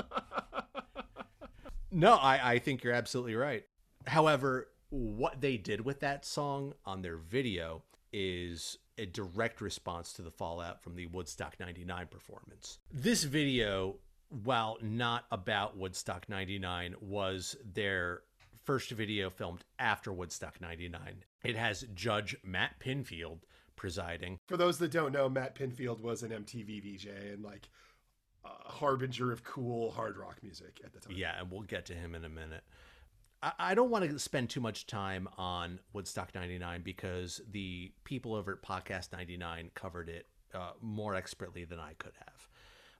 No, I, I think you're absolutely right. However, what they did with that song on their video is a direct response to the fallout from the Woodstock 99 performance. This video, while not about Woodstock 99, was their first video filmed after Woodstock 99. It has Judge Matt Pinfield presiding. For those that don't know, Matt Pinfield was an MTV VJ and like uh, harbinger of cool hard rock music at the time. Yeah, and we'll get to him in a minute. I, don't want to spend too much time on Woodstock 99 because the people over at Podcast 99 covered it uh, more expertly than I could have.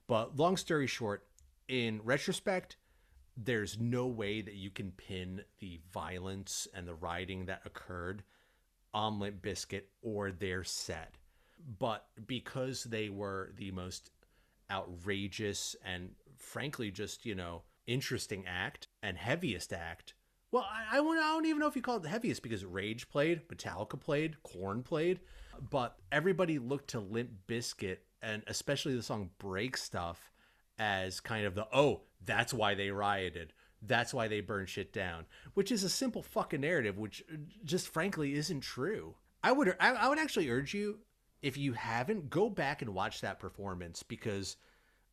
But long story short, in retrospect, there's no way that you can pin the violence and the rioting that occurred on Limp Bizkit or their set. But because they were the most outrageous and frankly just you know interesting act and heaviest act. Well I, I, don't even know if you call it the heaviest because rage played metallica played Korn played but everybody looked to limp bizkit and especially the song break stuff as kind of the oh that's why they rioted. That's why they burned shit down which is a simple fucking narrative which uh, just frankly isn't true. I would i, I would actually urge you if you haven't, go back and watch that performance because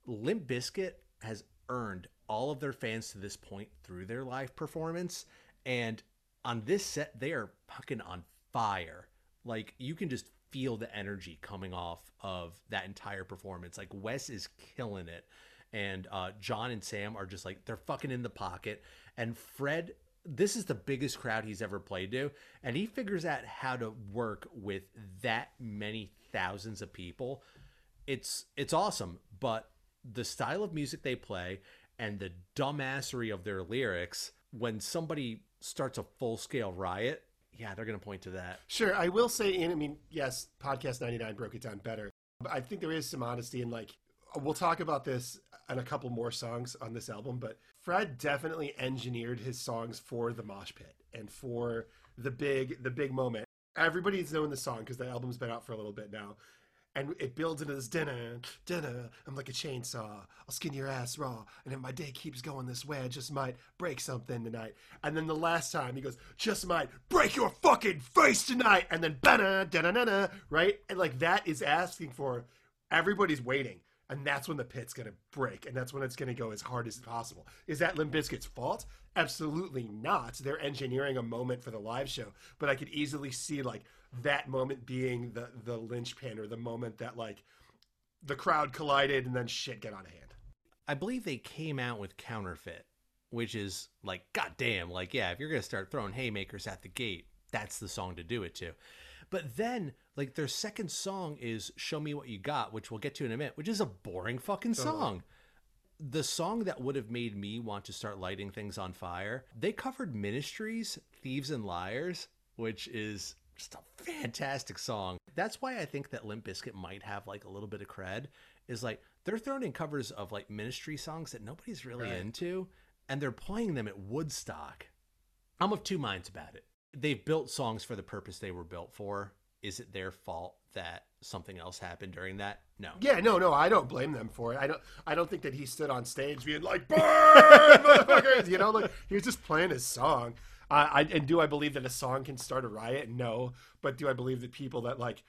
Limp Bizkit has earned all of their fans to this point through their live performance. And on this set, they are fucking on fire. Like you can just feel the energy coming off of that entire performance. Like Wes is killing it. and uh, John and Sam are just like they're fucking in the pocket, and Fred. This is the biggest crowd he's ever played to, and he figures out how to work with that many thousands of people. It's it's awesome, but the style of music they play and the dumbassery of their lyrics when somebody starts a full scale riot, yeah, they're going to point to that. Sure, I will say, and I mean, yes, podcast ninety nine broke it down better. But I think there is some honesty in like we'll talk about this and a couple more songs on this album, but Fred definitely engineered his songs for the mosh pit and for the big the big moment. Everybody's known the song because the album's been out for a little bit now. And it builds into this dinner, dinner. I'm like a chainsaw. I'll skin your ass raw. And if my day keeps going this way, I just might break something tonight. And then the last time he goes, just might break your fucking face tonight. And then right? And like that is asking for everybody's waiting and that's when the pit's going to break and that's when it's going to go as hard as possible. Is that limp fault? Absolutely not. They're engineering a moment for the live show but i could easily see like that moment being the the linchpin or the moment that like the crowd collided and then shit get out of hand. I believe they came out with counterfeit which is like goddamn like yeah if you're going to start throwing haymakers at the gate that's the song to do it to but then, like, their second song is Show Me What You Got, which we'll get to in a minute, which is a boring fucking song. Uh-huh. The song that would have made me want to start lighting things on fire, they covered Ministry's, Thieves and Liars, which is just a fantastic song. That's why I think that Limp Bizkit might have like a little bit of cred, is like they're throwing in covers of like ministry songs that nobody's really right. into, and they're playing them at Woodstock. I'm of two minds about it they've built songs for the purpose they were built for. Is it their fault that something else happened during that? No. Yeah, no, no. I don't blame them for it. I don't. I don't think that he stood on stage being like "burn, motherfuckers," you know, like he was just playing his song. Uh, I and do I believe that a song can start a riot? No, but do I believe that people that like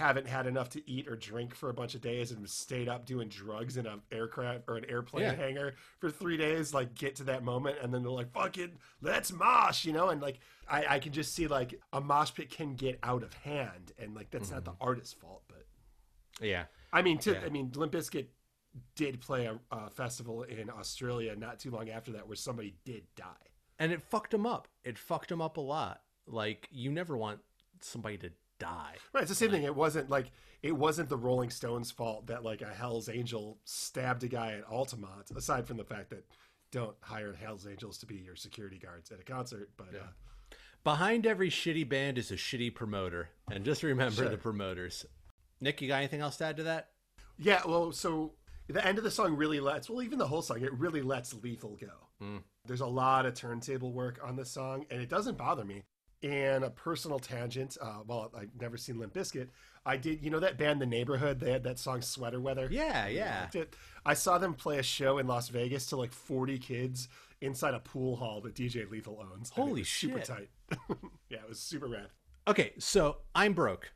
haven't had enough to eat or drink for a bunch of days and stayed up doing drugs in an aircraft or an airplane yeah. hangar for three days, like get to that moment and then they're like, fucking let's mosh, you know? And like, I, I can just see like a mosh pit can get out of hand and like, that's mm-hmm. not the mm-hmm. artist's fault, but yeah. I mean, to, yeah. I mean, Limp Bizkit did play a, a festival in Australia not too long after that where somebody did die. And it fucked him up. It fucked him up a lot. Like you never want somebody to die. Right, it's the same like, thing. It wasn't like it wasn't the Rolling Stones' fault that like a Hell's Angel stabbed a guy at Altamont. Aside from the fact that don't hire Hell's Angels to be your security guards at a concert, but yeah. uh, behind every shitty band is a shitty promoter, and just remember sure. the promoters. Nick, you got anything else to add to that? Yeah, well, so the end of the song really lets well, even the whole song, it really lets Lethal go. Mm. There's a lot of turntable work on this song, and it doesn't bother me and a personal tangent. Uh, well, I've never seen Limp Bizkit. I did, you know, that band, The Neighbourhood. They had that song "Sweater Weather." Yeah, yeah. I saw them play a show in Las Vegas to like forty kids inside a pool hall that DJ Lethal owns. Holy shit! Super tight. yeah, it was super rad. Okay, so I'm broke.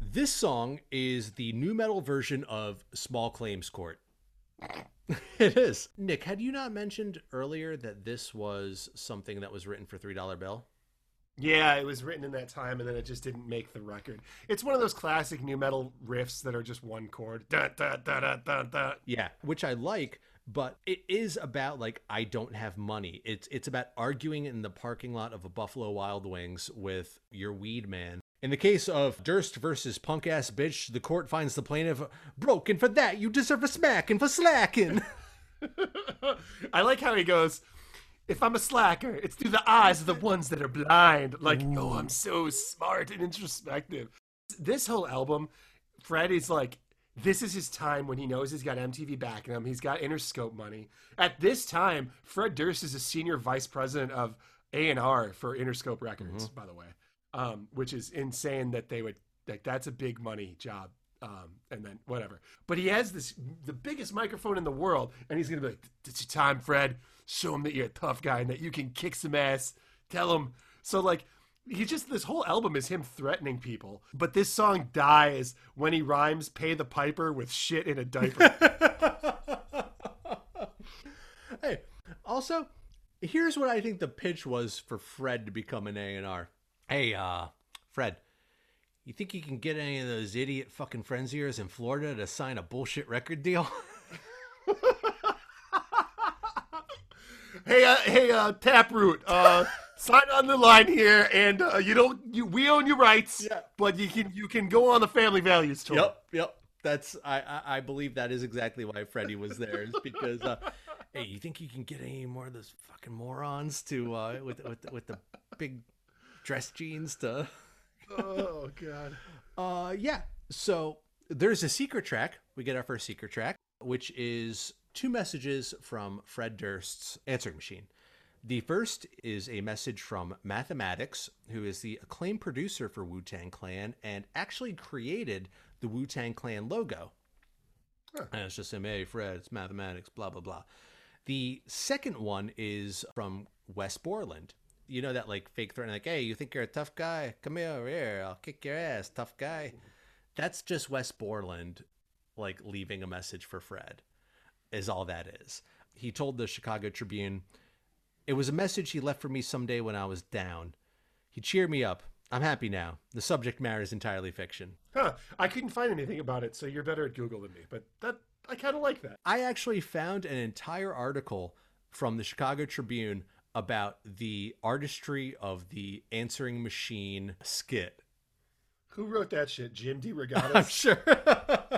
This song is the nu metal version of Small Claims Court. it is. Nick, had you not mentioned earlier that this was something that was written for Three Dollar Bill? Yeah, it was written in that time, and then it just didn't make the record. It's one of those classic nu metal riffs that are just one chord. Da, da, da, da, da, da. Yeah, which I like, but it is about like I don't have money. It's it's about arguing in the parking lot of a Buffalo Wild Wings with your weed man. In the case of Durst versus punk ass bitch, the court finds the plaintiff broken for that. You deserve a smacking for slacking. I like how he goes if I'm a slacker, it's through the eyes of the ones that are blind. Like, Ooh. oh, I'm so smart and introspective. This whole album, Fred is like, this is his time when he knows he's got MTV backing him. He's got Interscope money. At this time, Fred Durst is a senior vice president of A and R for Interscope Records, mm-hmm. by the way, um, which is insane that they would like. That's a big money job. Um, and then whatever. But he has this the biggest microphone in the world, and he's gonna be like, "It's your time, Fred show him that you're a tough guy and that you can kick some ass. Tell him. So like he just this whole album is him threatening people. But this song dies when he rhymes "pay the piper" with shit in a diaper. hey, also, here's what I think the pitch was for Fred to become an A and R. Hey, uh, Fred, you think you can get any of those idiot fucking friends of yours in Florida to sign a bullshit record deal? hey, uh, hey, uh, Taproot, uh, sign on the line here, and uh, you don't, you, we own your rights, Yeah. but you can, you can go on the Family Values tour. Yep, yep. That's I, I I believe that is exactly why Freddie was there is because uh, hey, you think you can get any more of those fucking morons to uh, with with with the big dress jeans to Oh God. uh yeah. So there's a secret track. We get our first secret track, which is two messages from Fred Durst's answering machine. The first is a message from Mathematics, who is the acclaimed producer for Wu Tang Clan and actually created the Wu Tang Clan logo. And it's just him, hey, Fred, it's Mathematics, blah, blah, blah. The second one is from Wes Borland. You know that like fake threat, like, hey, you think you're a tough guy? Come here, over here, I'll kick your ass, tough guy. That's just Wes Borland, like leaving a message for Fred, is all that is. He told the Chicago Tribune, it was a message he left for me someday when I was down. He cheered me up. I'm happy now. The subject matter is entirely fiction. Huh. I couldn't find anything about it, so you're better at Google than me. But that I kind of like that. I actually found an entire article from the Chicago Tribune about the artistry of the answering machine skit. Who wrote that shit? Jim I'm sure.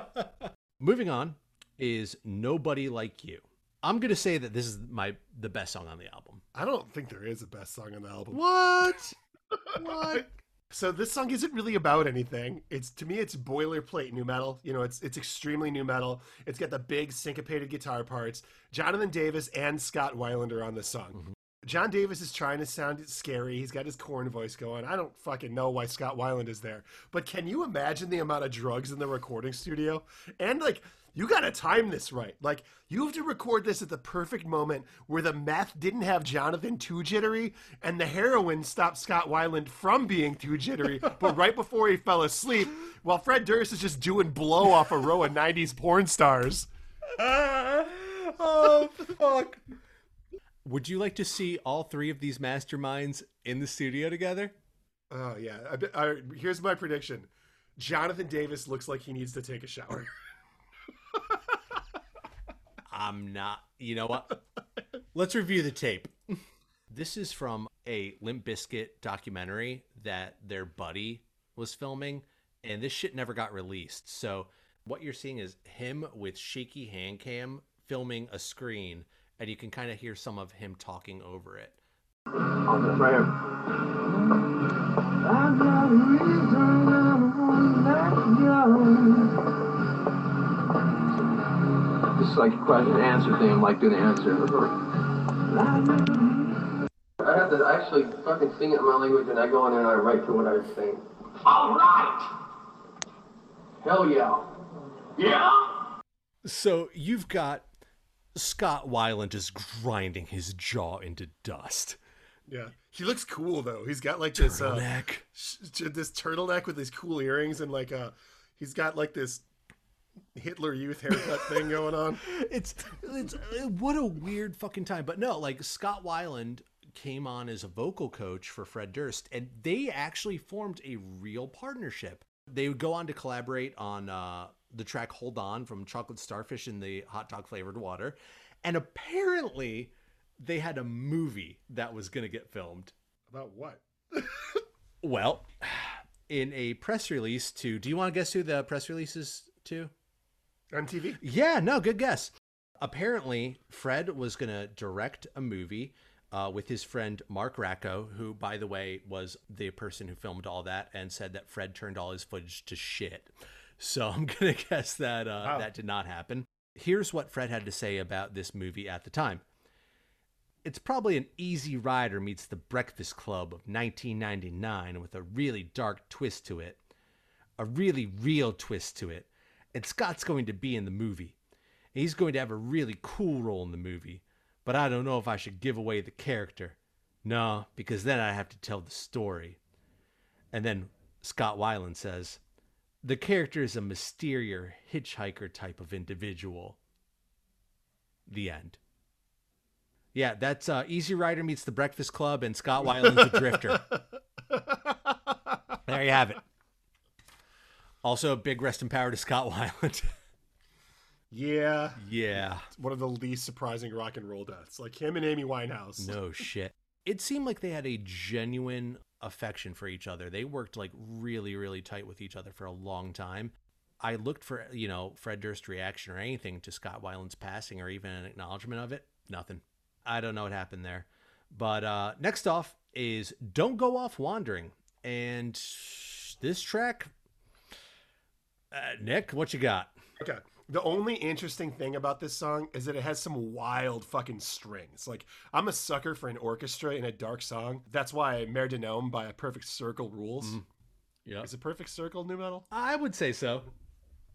Moving on is Nobody Like You. I'm going to say that this is my the best song on the album. I don't think there is a best song on the album. What? what? So this song isn't really about anything. It's to me, it's boilerplate nu metal. You know, it's it's extremely nu metal. It's got the big syncopated guitar parts. Jonathan Davis and Scott Weiland are on this song. Mm-hmm. John Davis is trying to sound scary. He's got his Korn voice going. I don't fucking know why Scott Weiland is there. But can you imagine the amount of drugs in the recording studio? And like, you got to time this right. Like, you have to record this at the perfect moment where the meth didn't have Jonathan too jittery and the heroin stopped Scott Weiland from being too jittery, but right before he fell asleep, while Fred Durst is just doing blow off a row of 90s porn stars. oh fuck. Would you like to see all three of these masterminds in the studio together? Oh, yeah. I, I, here's my prediction Jonathan Davis looks like he needs to take a shower. I'm not. You know what? Let's review the tape. This is from a Limp Bizkit documentary that their buddy was filming, and this shit never got released. So what you're seeing is him with shaky hand cam filming a screen, and you can kind of hear some of him talking over it. Right here. It's like a question and answer thing. I'm like doing the answer. I have to actually fucking sing it in my language, and I go in there and I write to what I was saying. All right. Hell yeah. Yeah. So you've got Scott Weiland just grinding his jaw into dust. Yeah. He looks cool, though. He's got like this uh, Turtleneck. sh- this turtleneck with these cool earrings and like uh he's got like this Hitler Youth haircut thing going on. it's it's what a weird fucking time. But no, like Scott Weiland came on as a vocal coach for Fred Durst, and they actually formed a real partnership. They would go on to collaborate on uh, the track "Hold On" from Chocolate Starfish in the hot dog flavored water, and apparently they had a movie that was going to get filmed. About what? Well, in a press release to, do you want to guess who the press release is to? MTV? Yeah, no, good guess. Apparently, Fred was going to direct a movie uh, with his friend Mark Racco, who, by the way, was the person who filmed all that and said that Fred turned all his footage to shit. So I'm going to guess that uh, Wow. that did not happen. Here's what Fred had to say about this movie at the time. It's probably an easy rider meets the Breakfast Club of 1999 with a really dark twist to it. A really real twist to it. And Scott's going to be in the movie. He's going to have a really cool role in the movie, but I don't know if I should give away the character. No, because then I have to tell the story. And then Scott Weiland says, the character is a mysterious hitchhiker type of individual. The end. Yeah, that's uh, Easy Rider meets the Breakfast Club, and Scott Weiland's a drifter. There you have it. Also, big rest in power to Scott Weiland. Yeah. Yeah. One of the least surprising rock and roll deaths. Like him and Amy Winehouse. No shit. It seemed like they had a genuine affection for each other. They worked like really, really tight with each other for a long time. I looked for, you know, Fred Durst's reaction or anything to Scott Weiland's passing or even an acknowledgement of it. Nothing. I don't know what happened there. But uh, next off is Don't Go Off Wandering. And this track, uh, Nick, what you got? Okay. The only interesting thing about this song is that it has some wild fucking strings. Like, I'm a sucker for an orchestra in a dark song. That's why Mer de Noms by a Perfect Circle rules. Mm. Yeah. Is a Perfect Circle nu metal? I would say so.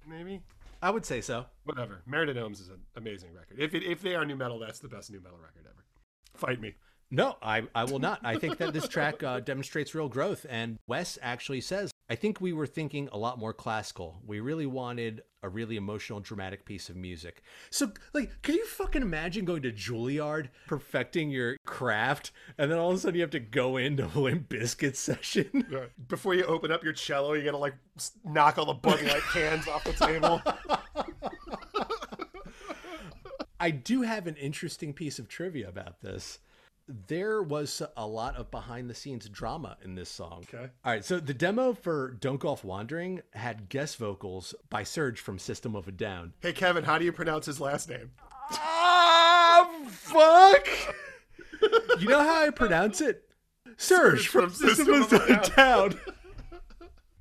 Maybe. I would say so. Whatever. Mer de is an amazing record. If it, if they are nu metal, that's the best nu metal record ever. Fight me. No, I, I will not. I think that this track uh, demonstrates real growth. And Wes actually says, I think we were thinking a lot more classical. We really wanted a really emotional, dramatic piece of music. So, like, can you fucking imagine going to Juilliard, perfecting your craft, and then all of a sudden you have to go into a Limp Bizkit session? Before you open up your cello, you gotta, like, knock all the Bud Light cans off the table. I do have an interesting piece of trivia about this there was a lot of behind the scenes drama in this song. Okay. All right. So the demo for Don't Go Off Wandering had guest vocals by Serj from System of a Down. Hey, Kevin, how do you pronounce his last name? Ah, fuck. you know how I pronounce it? Serj from, from, System, System of a Down. Down.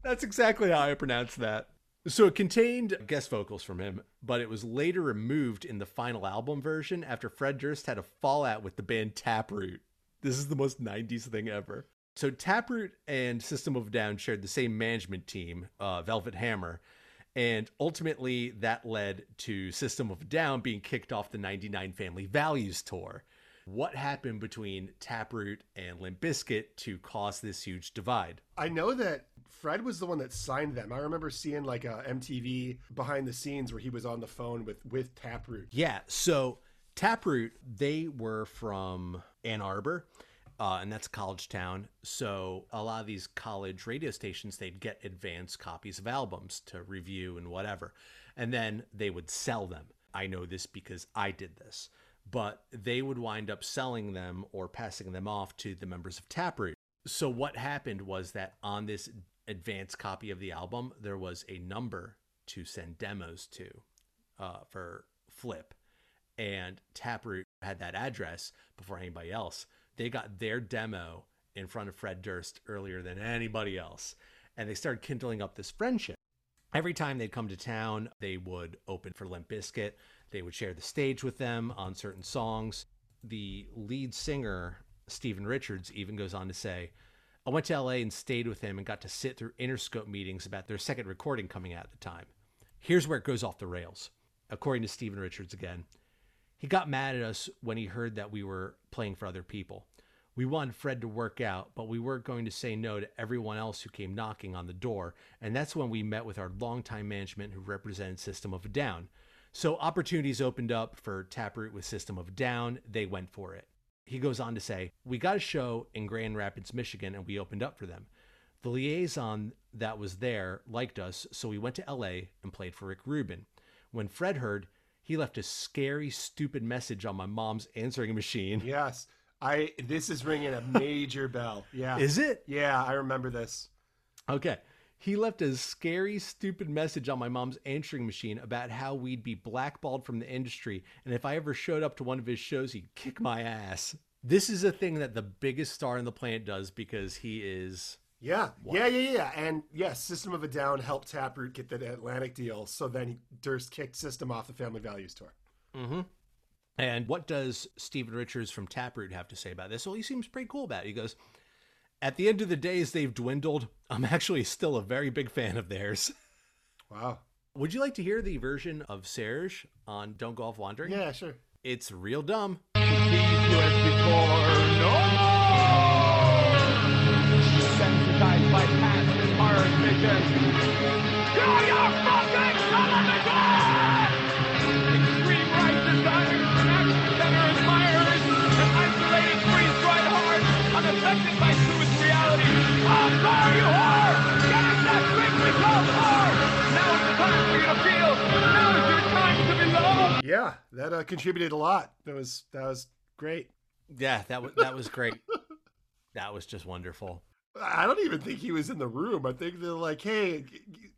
That's exactly how I pronounce that. So it contained guest vocals from him, but it was later removed in the final album version after Fred Durst had a fallout with the band Taproot. This is the most 90s thing ever. So Taproot and System of Down shared the same management team, uh, Velvet Hammer, and ultimately that led to System of Down being kicked off the 99 Family Values tour. What happened between Taproot and Limp Bizkit to cause this huge divide? I know that Fred was the one that signed them. I remember seeing like a MTV behind the scenes where he was on the phone with with Taproot. Yeah, so Taproot they were from Ann Arbor. Uh, and that's a college town. So a lot of these college radio stations, they'd get advance copies of albums to review and whatever, and then they would sell them. I know this because I did this, but they would wind up selling them or passing them off to the members of Taproot. So what happened was that on this advanced copy of the album, there was a number to send demos to uh, for Flip, and Taproot had that address before anybody else. They got their demo in front of Fred Durst earlier than anybody else, and they started kindling up this friendship. Every time they'd come to town, they would open for Limp Bizkit. They would share the stage with them on certain songs. The lead singer, Stephen Richards, even goes on to say, I went to LA and stayed with him and got to sit through Interscope meetings about their second recording coming out at the time. Here's where it goes off the rails. According to Stephen Richards again, he got mad at us when he heard that we were playing for other people. We wanted Fred to work out, but we weren't going to say no to everyone else who came knocking on the door, and that's when we met with our longtime management who represented System of a Down. So opportunities opened up for Taproot with System of a Down. They went for it he goes on to say, We got a show in Grand Rapids, Michigan, and we opened up for them. The liaison that was there liked us, so we went to LA and played for Rick Rubin. When Fred heard, he left a scary, stupid message on my mom's answering machine. Yes. I this is ringing a major bell. Yeah. Is it? Yeah, I remember this. Okay. He left a scary, stupid message on my mom's answering machine about how we'd be blackballed from the industry, and if I ever showed up to one of his shows, he'd kick my ass. This is a thing that the biggest star on the planet does because he is. Yeah, yeah, yeah, yeah. And yes, System of a Down helped Taproot get that Atlantic deal, so then Durst kicked System off the Family Values tour. Mm-hmm. And what does Stephen Richards from Taproot have to say about this? Well, he seems pretty cool about it. He goes, at the end of the day, as they've dwindled, I'm actually still a very big fan of theirs. Wow. Would you like to hear the version of Serj on Don't Go Off Wandering? Yeah, sure. It's real dumb. Sensitized by past hard vision. Do your Now is the time for you to feel. Now is your time to believe. Yeah, that uh, contributed a lot. That was that was great. Yeah, that was that was great. that was just wonderful. I don't even think he was in the room. I think they're like, "Hey,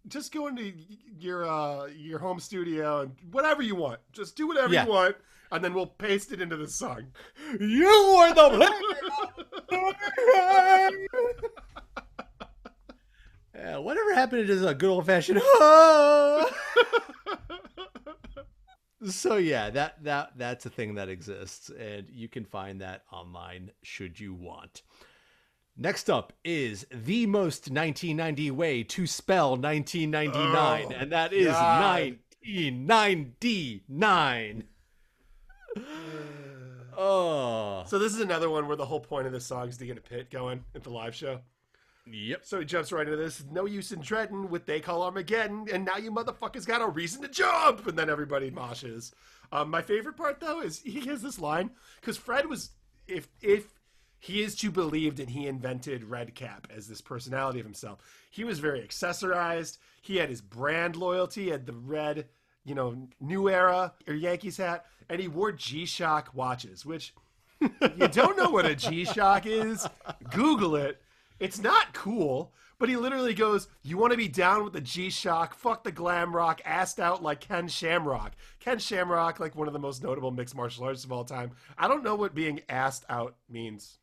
just go into your uh, your home studio and whatever you want. Just do whatever Yeah. you want, and then we'll paste it into the song." You are the Yeah, whatever happened to just uh, a good old fashioned So yeah, that that that's a thing that exists, and you can find that online should you want. Next up is the most 1990 way to spell 1999, Oh, and that is God. 1999. oh, So this is another one where the whole point of the song is to get a pit going at the live show. Yep. So he jumps right into this. No use in dreading what they call Armageddon, and now you motherfuckers got a reason to jump. And then everybody moshes. Um, my favorite part though is he has this line because Fred was if if he is to believed and he invented Red Cap as this personality of himself. He was very accessorized. He had his brand loyalty. Had the red, you know, New Era or Yankees hat, and he wore G-Shock watches, which you don't know what a G-Shock is, Google it. It's not cool, but he literally goes, "You want to be down with the G-Shock? Fuck the glam rock, assed out like Ken Shamrock. Ken Shamrock, like one of the most notable mixed martial artists of all time. I don't know what being assed out means.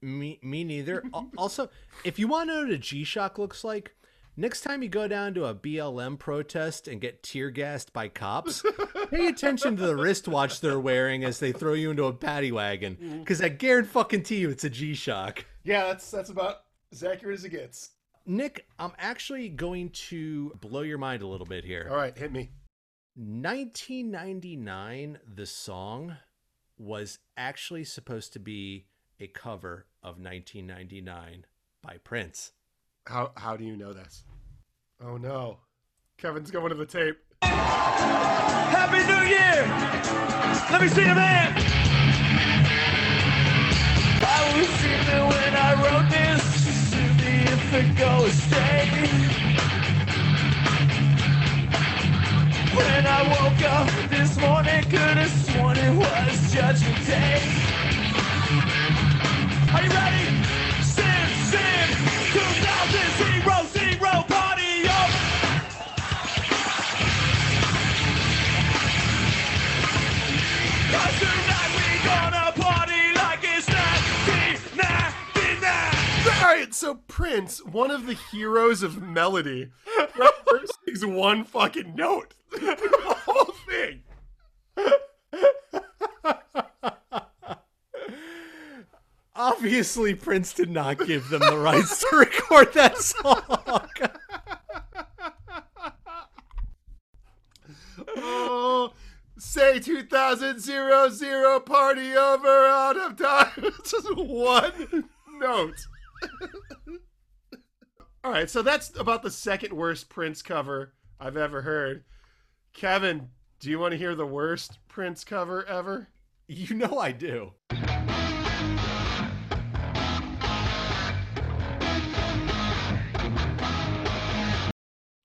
Me, me neither. Also, if you want to know what a G Shock looks like, next time you go down to a BLM protest and get tear gassed by cops, pay attention to the wristwatch they're wearing as they throw you into a paddy wagon. Mm. Because I guarantee fucking to you it's a G Shock. Yeah, that's that's about as accurate as it gets. Nick, I'm actually going to blow your mind a little bit here. All right, hit me. 1999, the song was actually supposed to be a cover of 1999 by Prince. How how do you know this? Oh no, Kevin's going to the tape. Happy New Year! Let me see the man! Dreaming when I wrote this, to me if it goes straight. When I woke up this morning, could have sworn it was Judgment Day. Are you ready? 1999. So Prince, one of the heroes of melody, first sings one fucking note. the whole thing. Obviously, Prince did not give them the rights to record that song. Oh, say 2000 zero zero party over out of time. It's Just one note. All right, so that's about the second worst Prince cover I've ever heard. Kevin, do you want to hear the worst Prince cover ever? You know I do.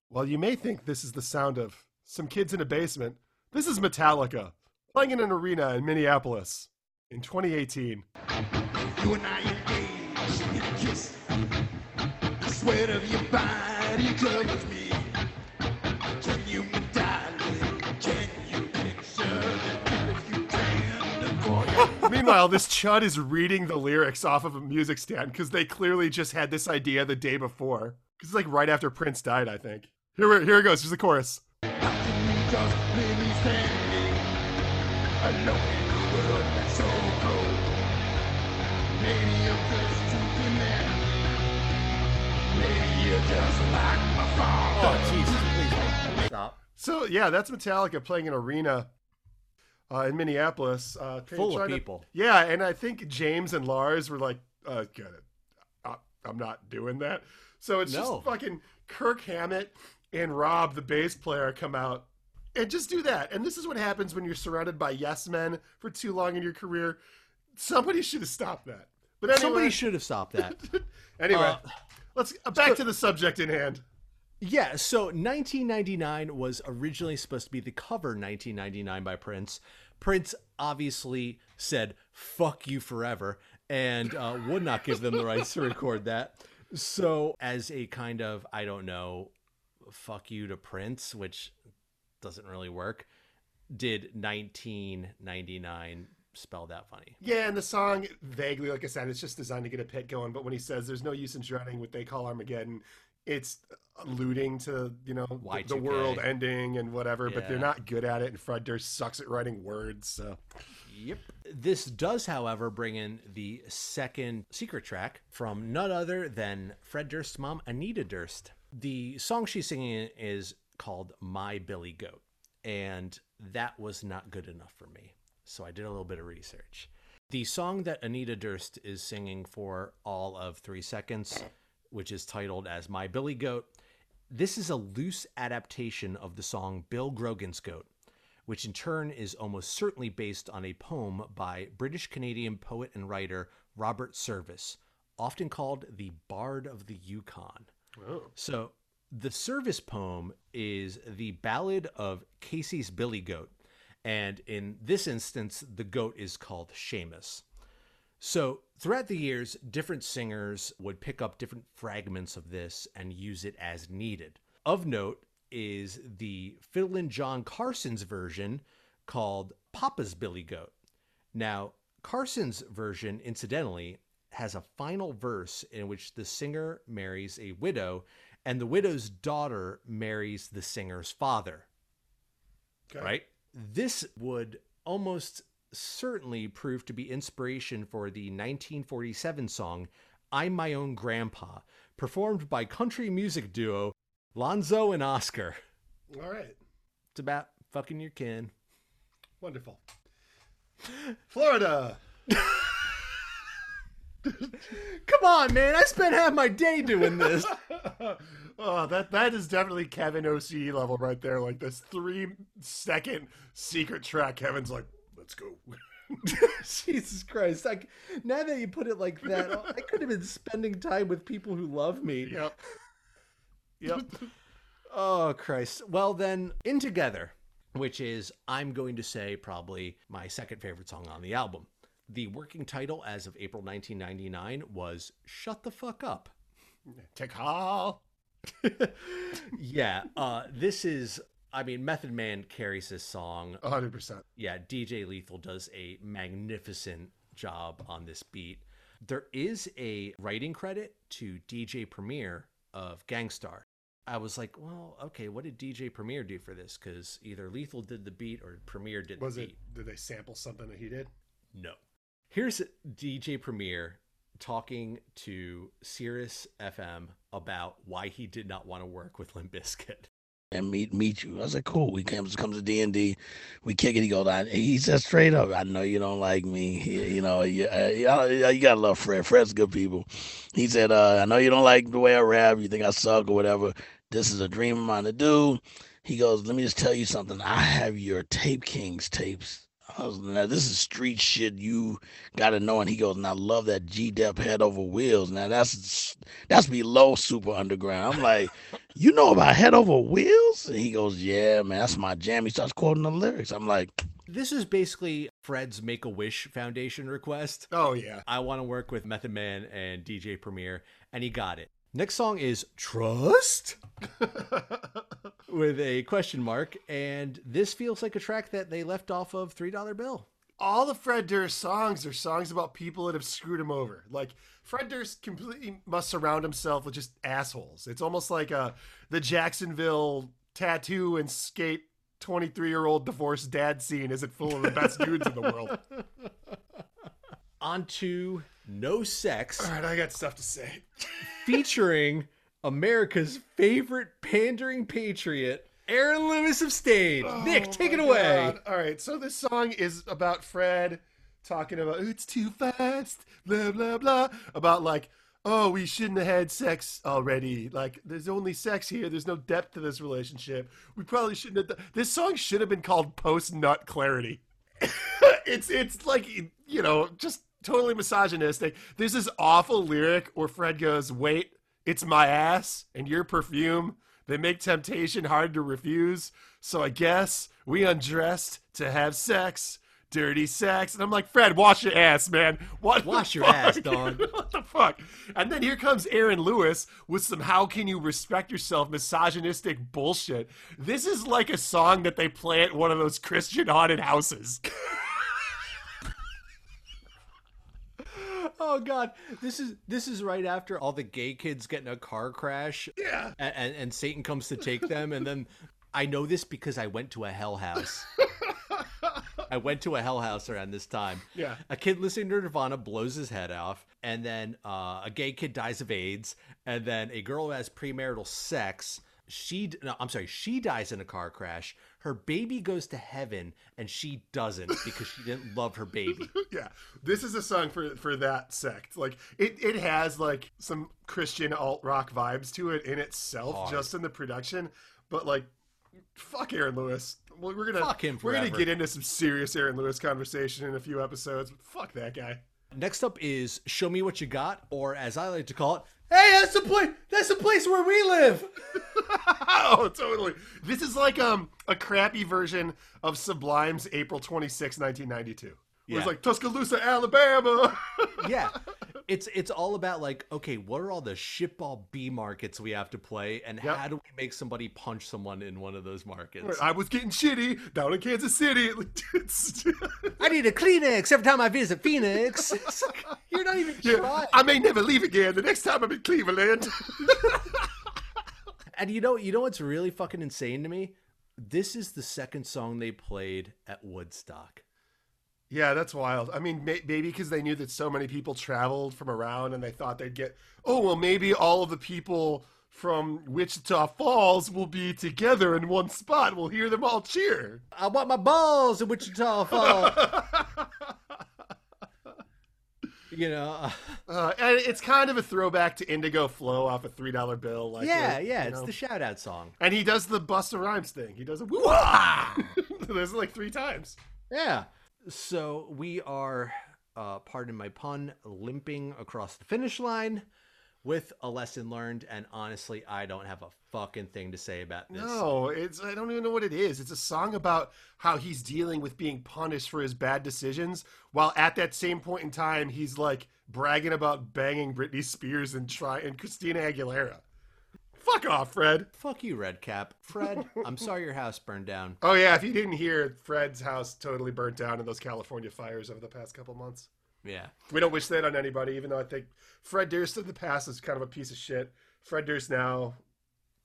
Well, you may think this is the sound of some kids in a basement. This is Metallica playing in an arena in Minneapolis in 2018. Sweat of your body covers me. Can you, darling, can you picture if you can? Meanwhile, this chud is reading the lyrics off of a music stand because they clearly just had this idea the day before. Because it's like right after Prince died, I think. Here, here it goes. Here's the chorus. How Oh, Jesus, please stop. So yeah, that's Metallica playing an arena uh, in Minneapolis, uh, Full of trying to- people. yeah, and I think James and Lars were like, uh, "Get it, I, I'm not doing that." So it's No. just fucking Kirk Hammett and Rob, the bass player, come out and just do that. And this is what happens when you're surrounded by yes men for too long in your career. Somebody should have stopped that. But anyway, Somebody should have stopped that. anyway, Uh, let's uh, back to the subject in hand. Yeah, so 1999 was originally supposed to be the cover 1999 by Prince. Prince obviously said "fuck you forever" and uh, would not give them the rights to record that. So, as a kind of I don't know, fuck you to Prince, which doesn't really work, did 1999 spell that funny? Yeah, and the song vaguely, like I said, it's just designed to get a pit going. But when he says there's no use in dreading what they call Armageddon, it's alluding to you know the, the Y2K. world ending and whatever. But they're not good at it, and Fred Durst sucks at writing words. So Yep. This does, however, bring in the second secret track from none other than Fred Durst's mom, Anita Durst. The song she's singing is called My Billy Goat, and that was not good enough for me. So I did a little bit of research. The song that Anita Durst is singing for all of three seconds, which is titled as My Billy Goat, this is a loose adaptation of the song Bill Grogan's Goat which in turn is almost certainly based on a poem by British Canadian poet and writer Robert Service, often called the Bard of the Yukon. Oh. So, the Service poem is the ballad of Casey's Billy Goat, and in this instance, the goat is called Seamus. So, throughout the years, different singers would pick up different fragments of this and use it as needed. Of note is the Fiddlin' John Carson's version called Papa's Billy Goat. Now, Carson's version, incidentally, has a final verse in which the singer marries a widow and the widow's daughter marries the singer's father right? This would almost certainly prove to be inspiration for the 1947 song I'm My Own Grandpa, performed by country music duo Lonzo and Oscar. all right, It's about fucking your kin. wonderful. Florida. Come on, man. I spent half my day doing this. oh, that that is definitely Kevin OCE level right there. Like this three second secret track. Kevin's like, let's go. Jesus Christ. Like now that you put it like that, I could have been spending time with people who love me. Yep. Yep. Oh, Christ. Well, then, In Together, which is, I'm going to say, probably my second favorite song on the album. The working title as of April 1999 was Shut the Fuck Up. Take call. Yeah, uh, this is, I mean, Method Man carries this song. 100%. Yeah, DJ Lethal does a magnificent job on this beat. There is a writing credit to DJ Premier of Gang Starr. I was like, well, okay, what did DJ Premier do for this? Because either Lethal did the beat or Premier did Was it? beat. Did they sample something that he did? No. Here's DJ Premier talking to Sirius FM about why he did not want to work with Limp Bizkit. and meet meet you. I said, cool. We comes comes to D and D, we kick it. He goes, he said straight up, I know you don't like me. You know, you, uh, you gotta love Fred. Fred's good people. He said, uh, I know you don't like the way I rap. You think I suck or whatever. This is a dream of mine to do. He goes, let me just tell you something. I have your Tape Kings tapes. I was, now this is street shit you gotta know. And he goes, and I love that G Dep head over wheels. Now that's that's below super underground. I'm like, you know about head over wheels? And he goes, yeah, man, that's my jam. He starts quoting the lyrics. I'm like, This is basically Fred's Make a Wish Foundation request. Oh, yeah. I want to work with Method Man and DJ Premier, and he got it. Next song is Trust with a question mark, and this feels like a track that they left off of $3 Bill. All the Fred Durst songs are songs about people that have screwed him over. Like Fred Durst completely must surround himself with just assholes. It's almost like uh, the Jacksonville tattoo and skate 23 year old divorced dad scene isn't full of the best dudes in the world. On to No Sex. All right, I got stuff to say. featuring America's favorite pandering patriot, Aaron Lewis of Staind. Oh Nick, take it Oh away. God. All right, so this song is about Fred talking about it's too fast, blah blah blah, about like, oh, we shouldn't have had sex already. Like, there's only sex here. There's no depth to this relationship. We probably shouldn't have. Done. This song should have been called Post Nut Clarity. it's it's like you know just totally misogynistic. There's this awful lyric where Fred goes, "Wait, it's my ass and your perfume." They make temptation hard to refuse. So I guess we undressed to have sex. Dirty sex. And I'm like, Fred, wash your ass, man. What Wash your fuck? ass, dog. what the fuck? And then here comes Aaron Lewis with some how can you respect yourself misogynistic bullshit. This is like a song that they play at one of those Christian haunted houses. Oh God, this is this is right after all the gay kids get in a car crash. Yeah, and, and, Satan comes to take them, and then I know this because I went to a hell house. I went to a hell house around this time. Yeah. a kid listening to Nirvana blows his head off, and then uh, a gay kid dies of AIDS, and then a girl who has premarital sex. She, no, I'm sorry, she dies in a car crash. Her baby goes to heaven, and she doesn't because she didn't love her baby. yeah, this is a song for for that sect. Like it, it has like some Christian alt rock vibes to it in itself, Hard. just in the production. But like, fuck Aaron Lewis. Well, we're gonna Fuck him We're gonna get into some serious Aaron Lewis conversation in a few episodes. But fuck that guy. Next up is "Show Me What You Got," or as I like to call it, "Hey, that's the place. That's the place where we live." oh, totally. This is like um a crappy version of Sublime's April 26, 1992. Where Yeah. It's like Tuscaloosa, Alabama. yeah it's it's all about like okay what are all the shitball b markets we have to play and Yep. how do we make somebody punch someone in one of those markets I was getting shitty down in Kansas City. I need a kleenex every time i visit phoenix like, you're not even Yeah, trying I may never leave again. The next time I'm in Cleveland. and you know you know what's really fucking insane to me this is the second song they played at woodstock yeah, that's wild. I mean, may- maybe because they knew that so many people traveled from around and they thought they'd get, oh, well, maybe all of the people from Wichita Falls will be together in one spot. We'll hear them all cheer. i want my balls in wichita falls you know Uh, and it's kind of a throwback to Indigo Flow off a $3 bill. Like yeah yeah it's know. the shout out song And he does the Busta Rhymes thing. He does a woo There's like three times. Yeah. So we are, uh, pardon my pun, limping across the finish line with a lesson learned. And honestly, I don't have a fucking thing to say about this. No, it's I don't even know what it is. It's a song about how he's dealing with being punished for his bad decisions, while at that same point in time he's like bragging about banging Britney Spears and try and Christina Aguilera. Fuck off, Fred. Fuck you, Redcap. Fred, I'm sorry your house burned down. Oh yeah, if you didn't hear, Fred's house totally burnt down in those California fires over the past couple months. Yeah. We don't wish that on anybody, even though I think Fred Durst in the past is kind of a piece of shit. Fred Durst now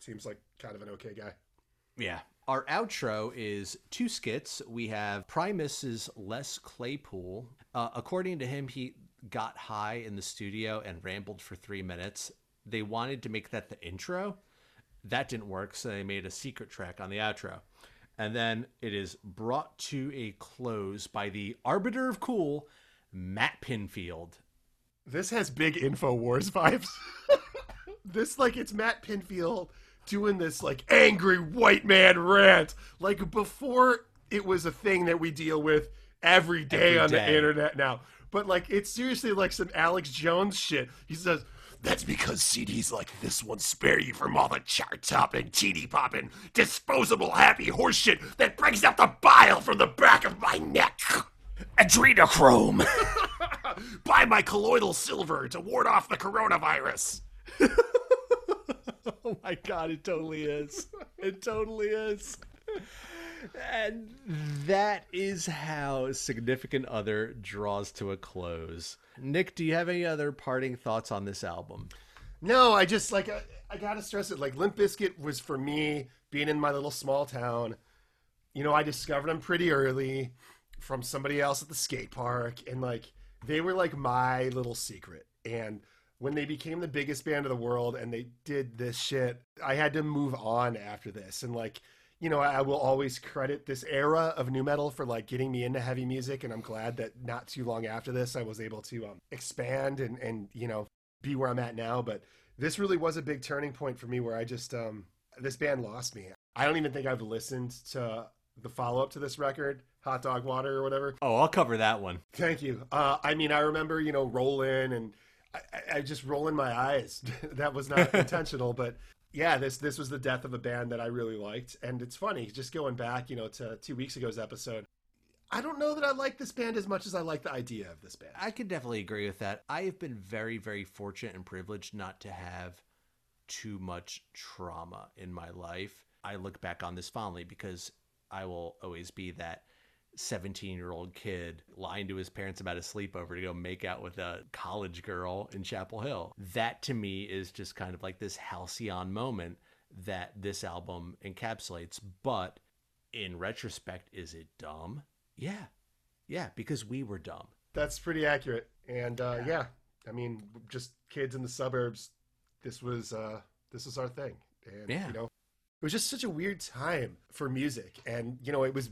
seems like kind of an okay guy. Yeah. Our outro is two skits. We have Primus's Les Claypool. Uh, according to him, he got high in the studio and rambled for three minutes. They wanted to make that the intro. That didn't work, so they made a secret track on the outro. And then it is brought to a close by the arbiter of cool, Matt Pinfield. This has big InfoWars vibes. this like it's Matt Pinfield doing this like angry white man rant. Like before it was a thing that we deal with every day Every on day. the internet now. But like it's seriously like some Alex Jones shit. He says That's because CDs like this one spare you from all the chart topping, teeny popping, disposable happy horseshit that brings out the bile from the back of my neck. Adrenochrome. Buy my colloidal silver to ward off the coronavirus. oh my god, it totally is. It totally is. And that is how Significant Other draws to a close. Nick, do you have any other parting thoughts on this album? No, I just like I, I gotta stress it. Like Limp Bizkit was for me being in my little small town. You know, I discovered them pretty early from somebody else at the skate park, and like they were like my little secret. And when they became the biggest band of the world and they did this shit, I had to move on after this. And like, you know, I will always credit this era of nu metal for like getting me into heavy music. And I'm glad that not too long after this, I was able to um, expand and and you know be where I'm at now. But this really was a big turning point for me where I just um this band lost me. I don't even think I've listened to the follow up to this record, Hot Dog Water or whatever. Oh, I'll cover that one. Thank you. Uh, I mean, I remember you know rolling and I, I- I just rolling my eyes. that was not intentional, but yeah, this this was the death of a band that I really liked, and it's funny just going back, you know, to two weeks ago's episode. I don't know that I like this band as much as I like the idea of this band. I could definitely agree with that. I have been very, very fortunate and privileged not to have too much trauma in my life. I look back on this fondly because I will always be that 17 year old kid lying to his parents about a sleepover to go make out with a college girl in Chapel Hill. That to me is just kind of like this halcyon moment that this album encapsulates. But in retrospect, is it dumb? Yeah. Yeah, because we were dumb. That's pretty accurate. And uh, yeah, I mean, just kids in the suburbs. This was uh, this was our thing, and Yeah. you know, it was just such a weird time for music, and you know, it was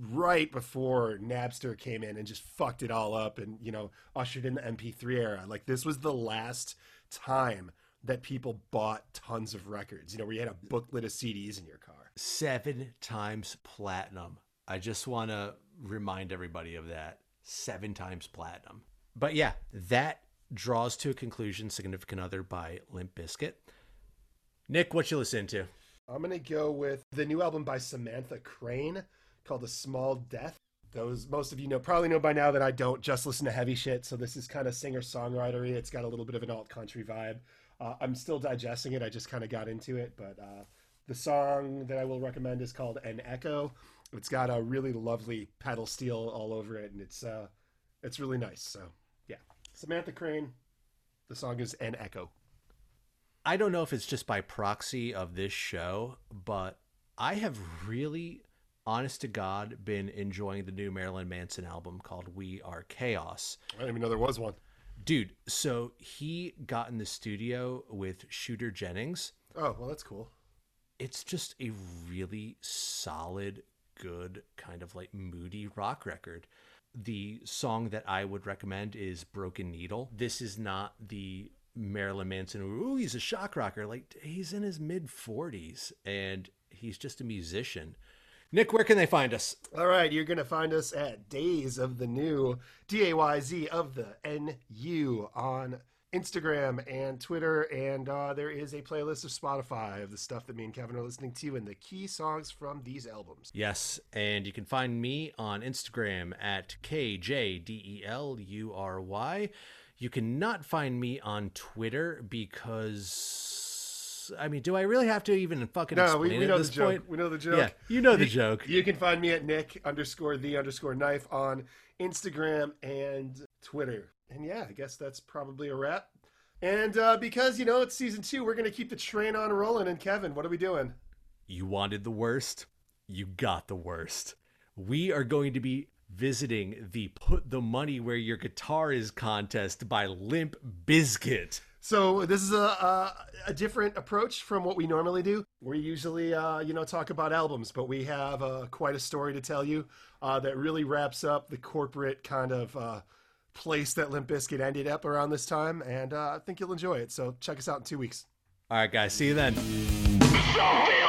right before Napster came in and just fucked it all up, and you know, ushered in the MP3 era. Like this was the last time that people bought tons of records. You know, where you had a booklet of CDs in your car. Seven times platinum. I just want to remind everybody of that. Seven times platinum. But yeah, that draws to a conclusion Significant Other by Limp Bizkit. Nick, what you listen to? I'm gonna go with the new album by Samantha Crane called "A Small Death." Those most of you know probably know by now that I don't just listen to heavy shit, so this is kind of singer songwritery. It's got a little bit of an alt country vibe. Uh, I'm still digesting it. I just kind of got into it, but uh, the song that I will recommend is called "An Echo." It's got a really lovely pedal steel all over it, and it's uh, it's really nice. So yeah, Samantha Crane. The song is "An Echo." I don't know if it's just by proxy of this show, but I have really, honest to God, been enjoying the new Marilyn Manson album called We Are Chaos. I didn't even know there was one. Dude, so he got in the studio with Shooter Jennings. Oh well, that's cool. It's just a really solid, good, kind of like moody rock record. The song that I would recommend is Broken Needle. This is not the Marilyn Manson, ooh, he's a shock rocker. Like, he's in his mid 40s and he's just a musician. Nick, where can they find us? All right, you're going to find us at Days of the New, D A Y Z of the N U on Instagram and Twitter. And uh, there is a playlist of Spotify of the stuff that me and Kevin are listening to and the key songs from these albums. Yes, and you can find me on Instagram at KJDELURY. You cannot find me on Twitter because, I mean, do I really have to even fucking No, explain we, we know at the this joke. point? We know the joke. Yeah, you know the You- joke. You can find me at Nick underscore the underscore knife on Instagram and Twitter. And yeah, I guess that's probably a wrap. And uh, because, you know, it's season two, we're going to keep the train on rolling. And Kevin, what are we doing? You wanted the worst, you got the worst. We are going to be visiting the Put the Money Where Your Guitar Is contest by Limp Bizkit. So this is a, a a different approach from what we normally do. We usually, uh, you know, talk about albums, but we have uh, quite a story to tell you uh, that really wraps up the corporate kind of uh, place that Limp Bizkit ended up around this time, and uh, I think you'll enjoy it. So check us out in two weeks. All right, guys, see you then. Someday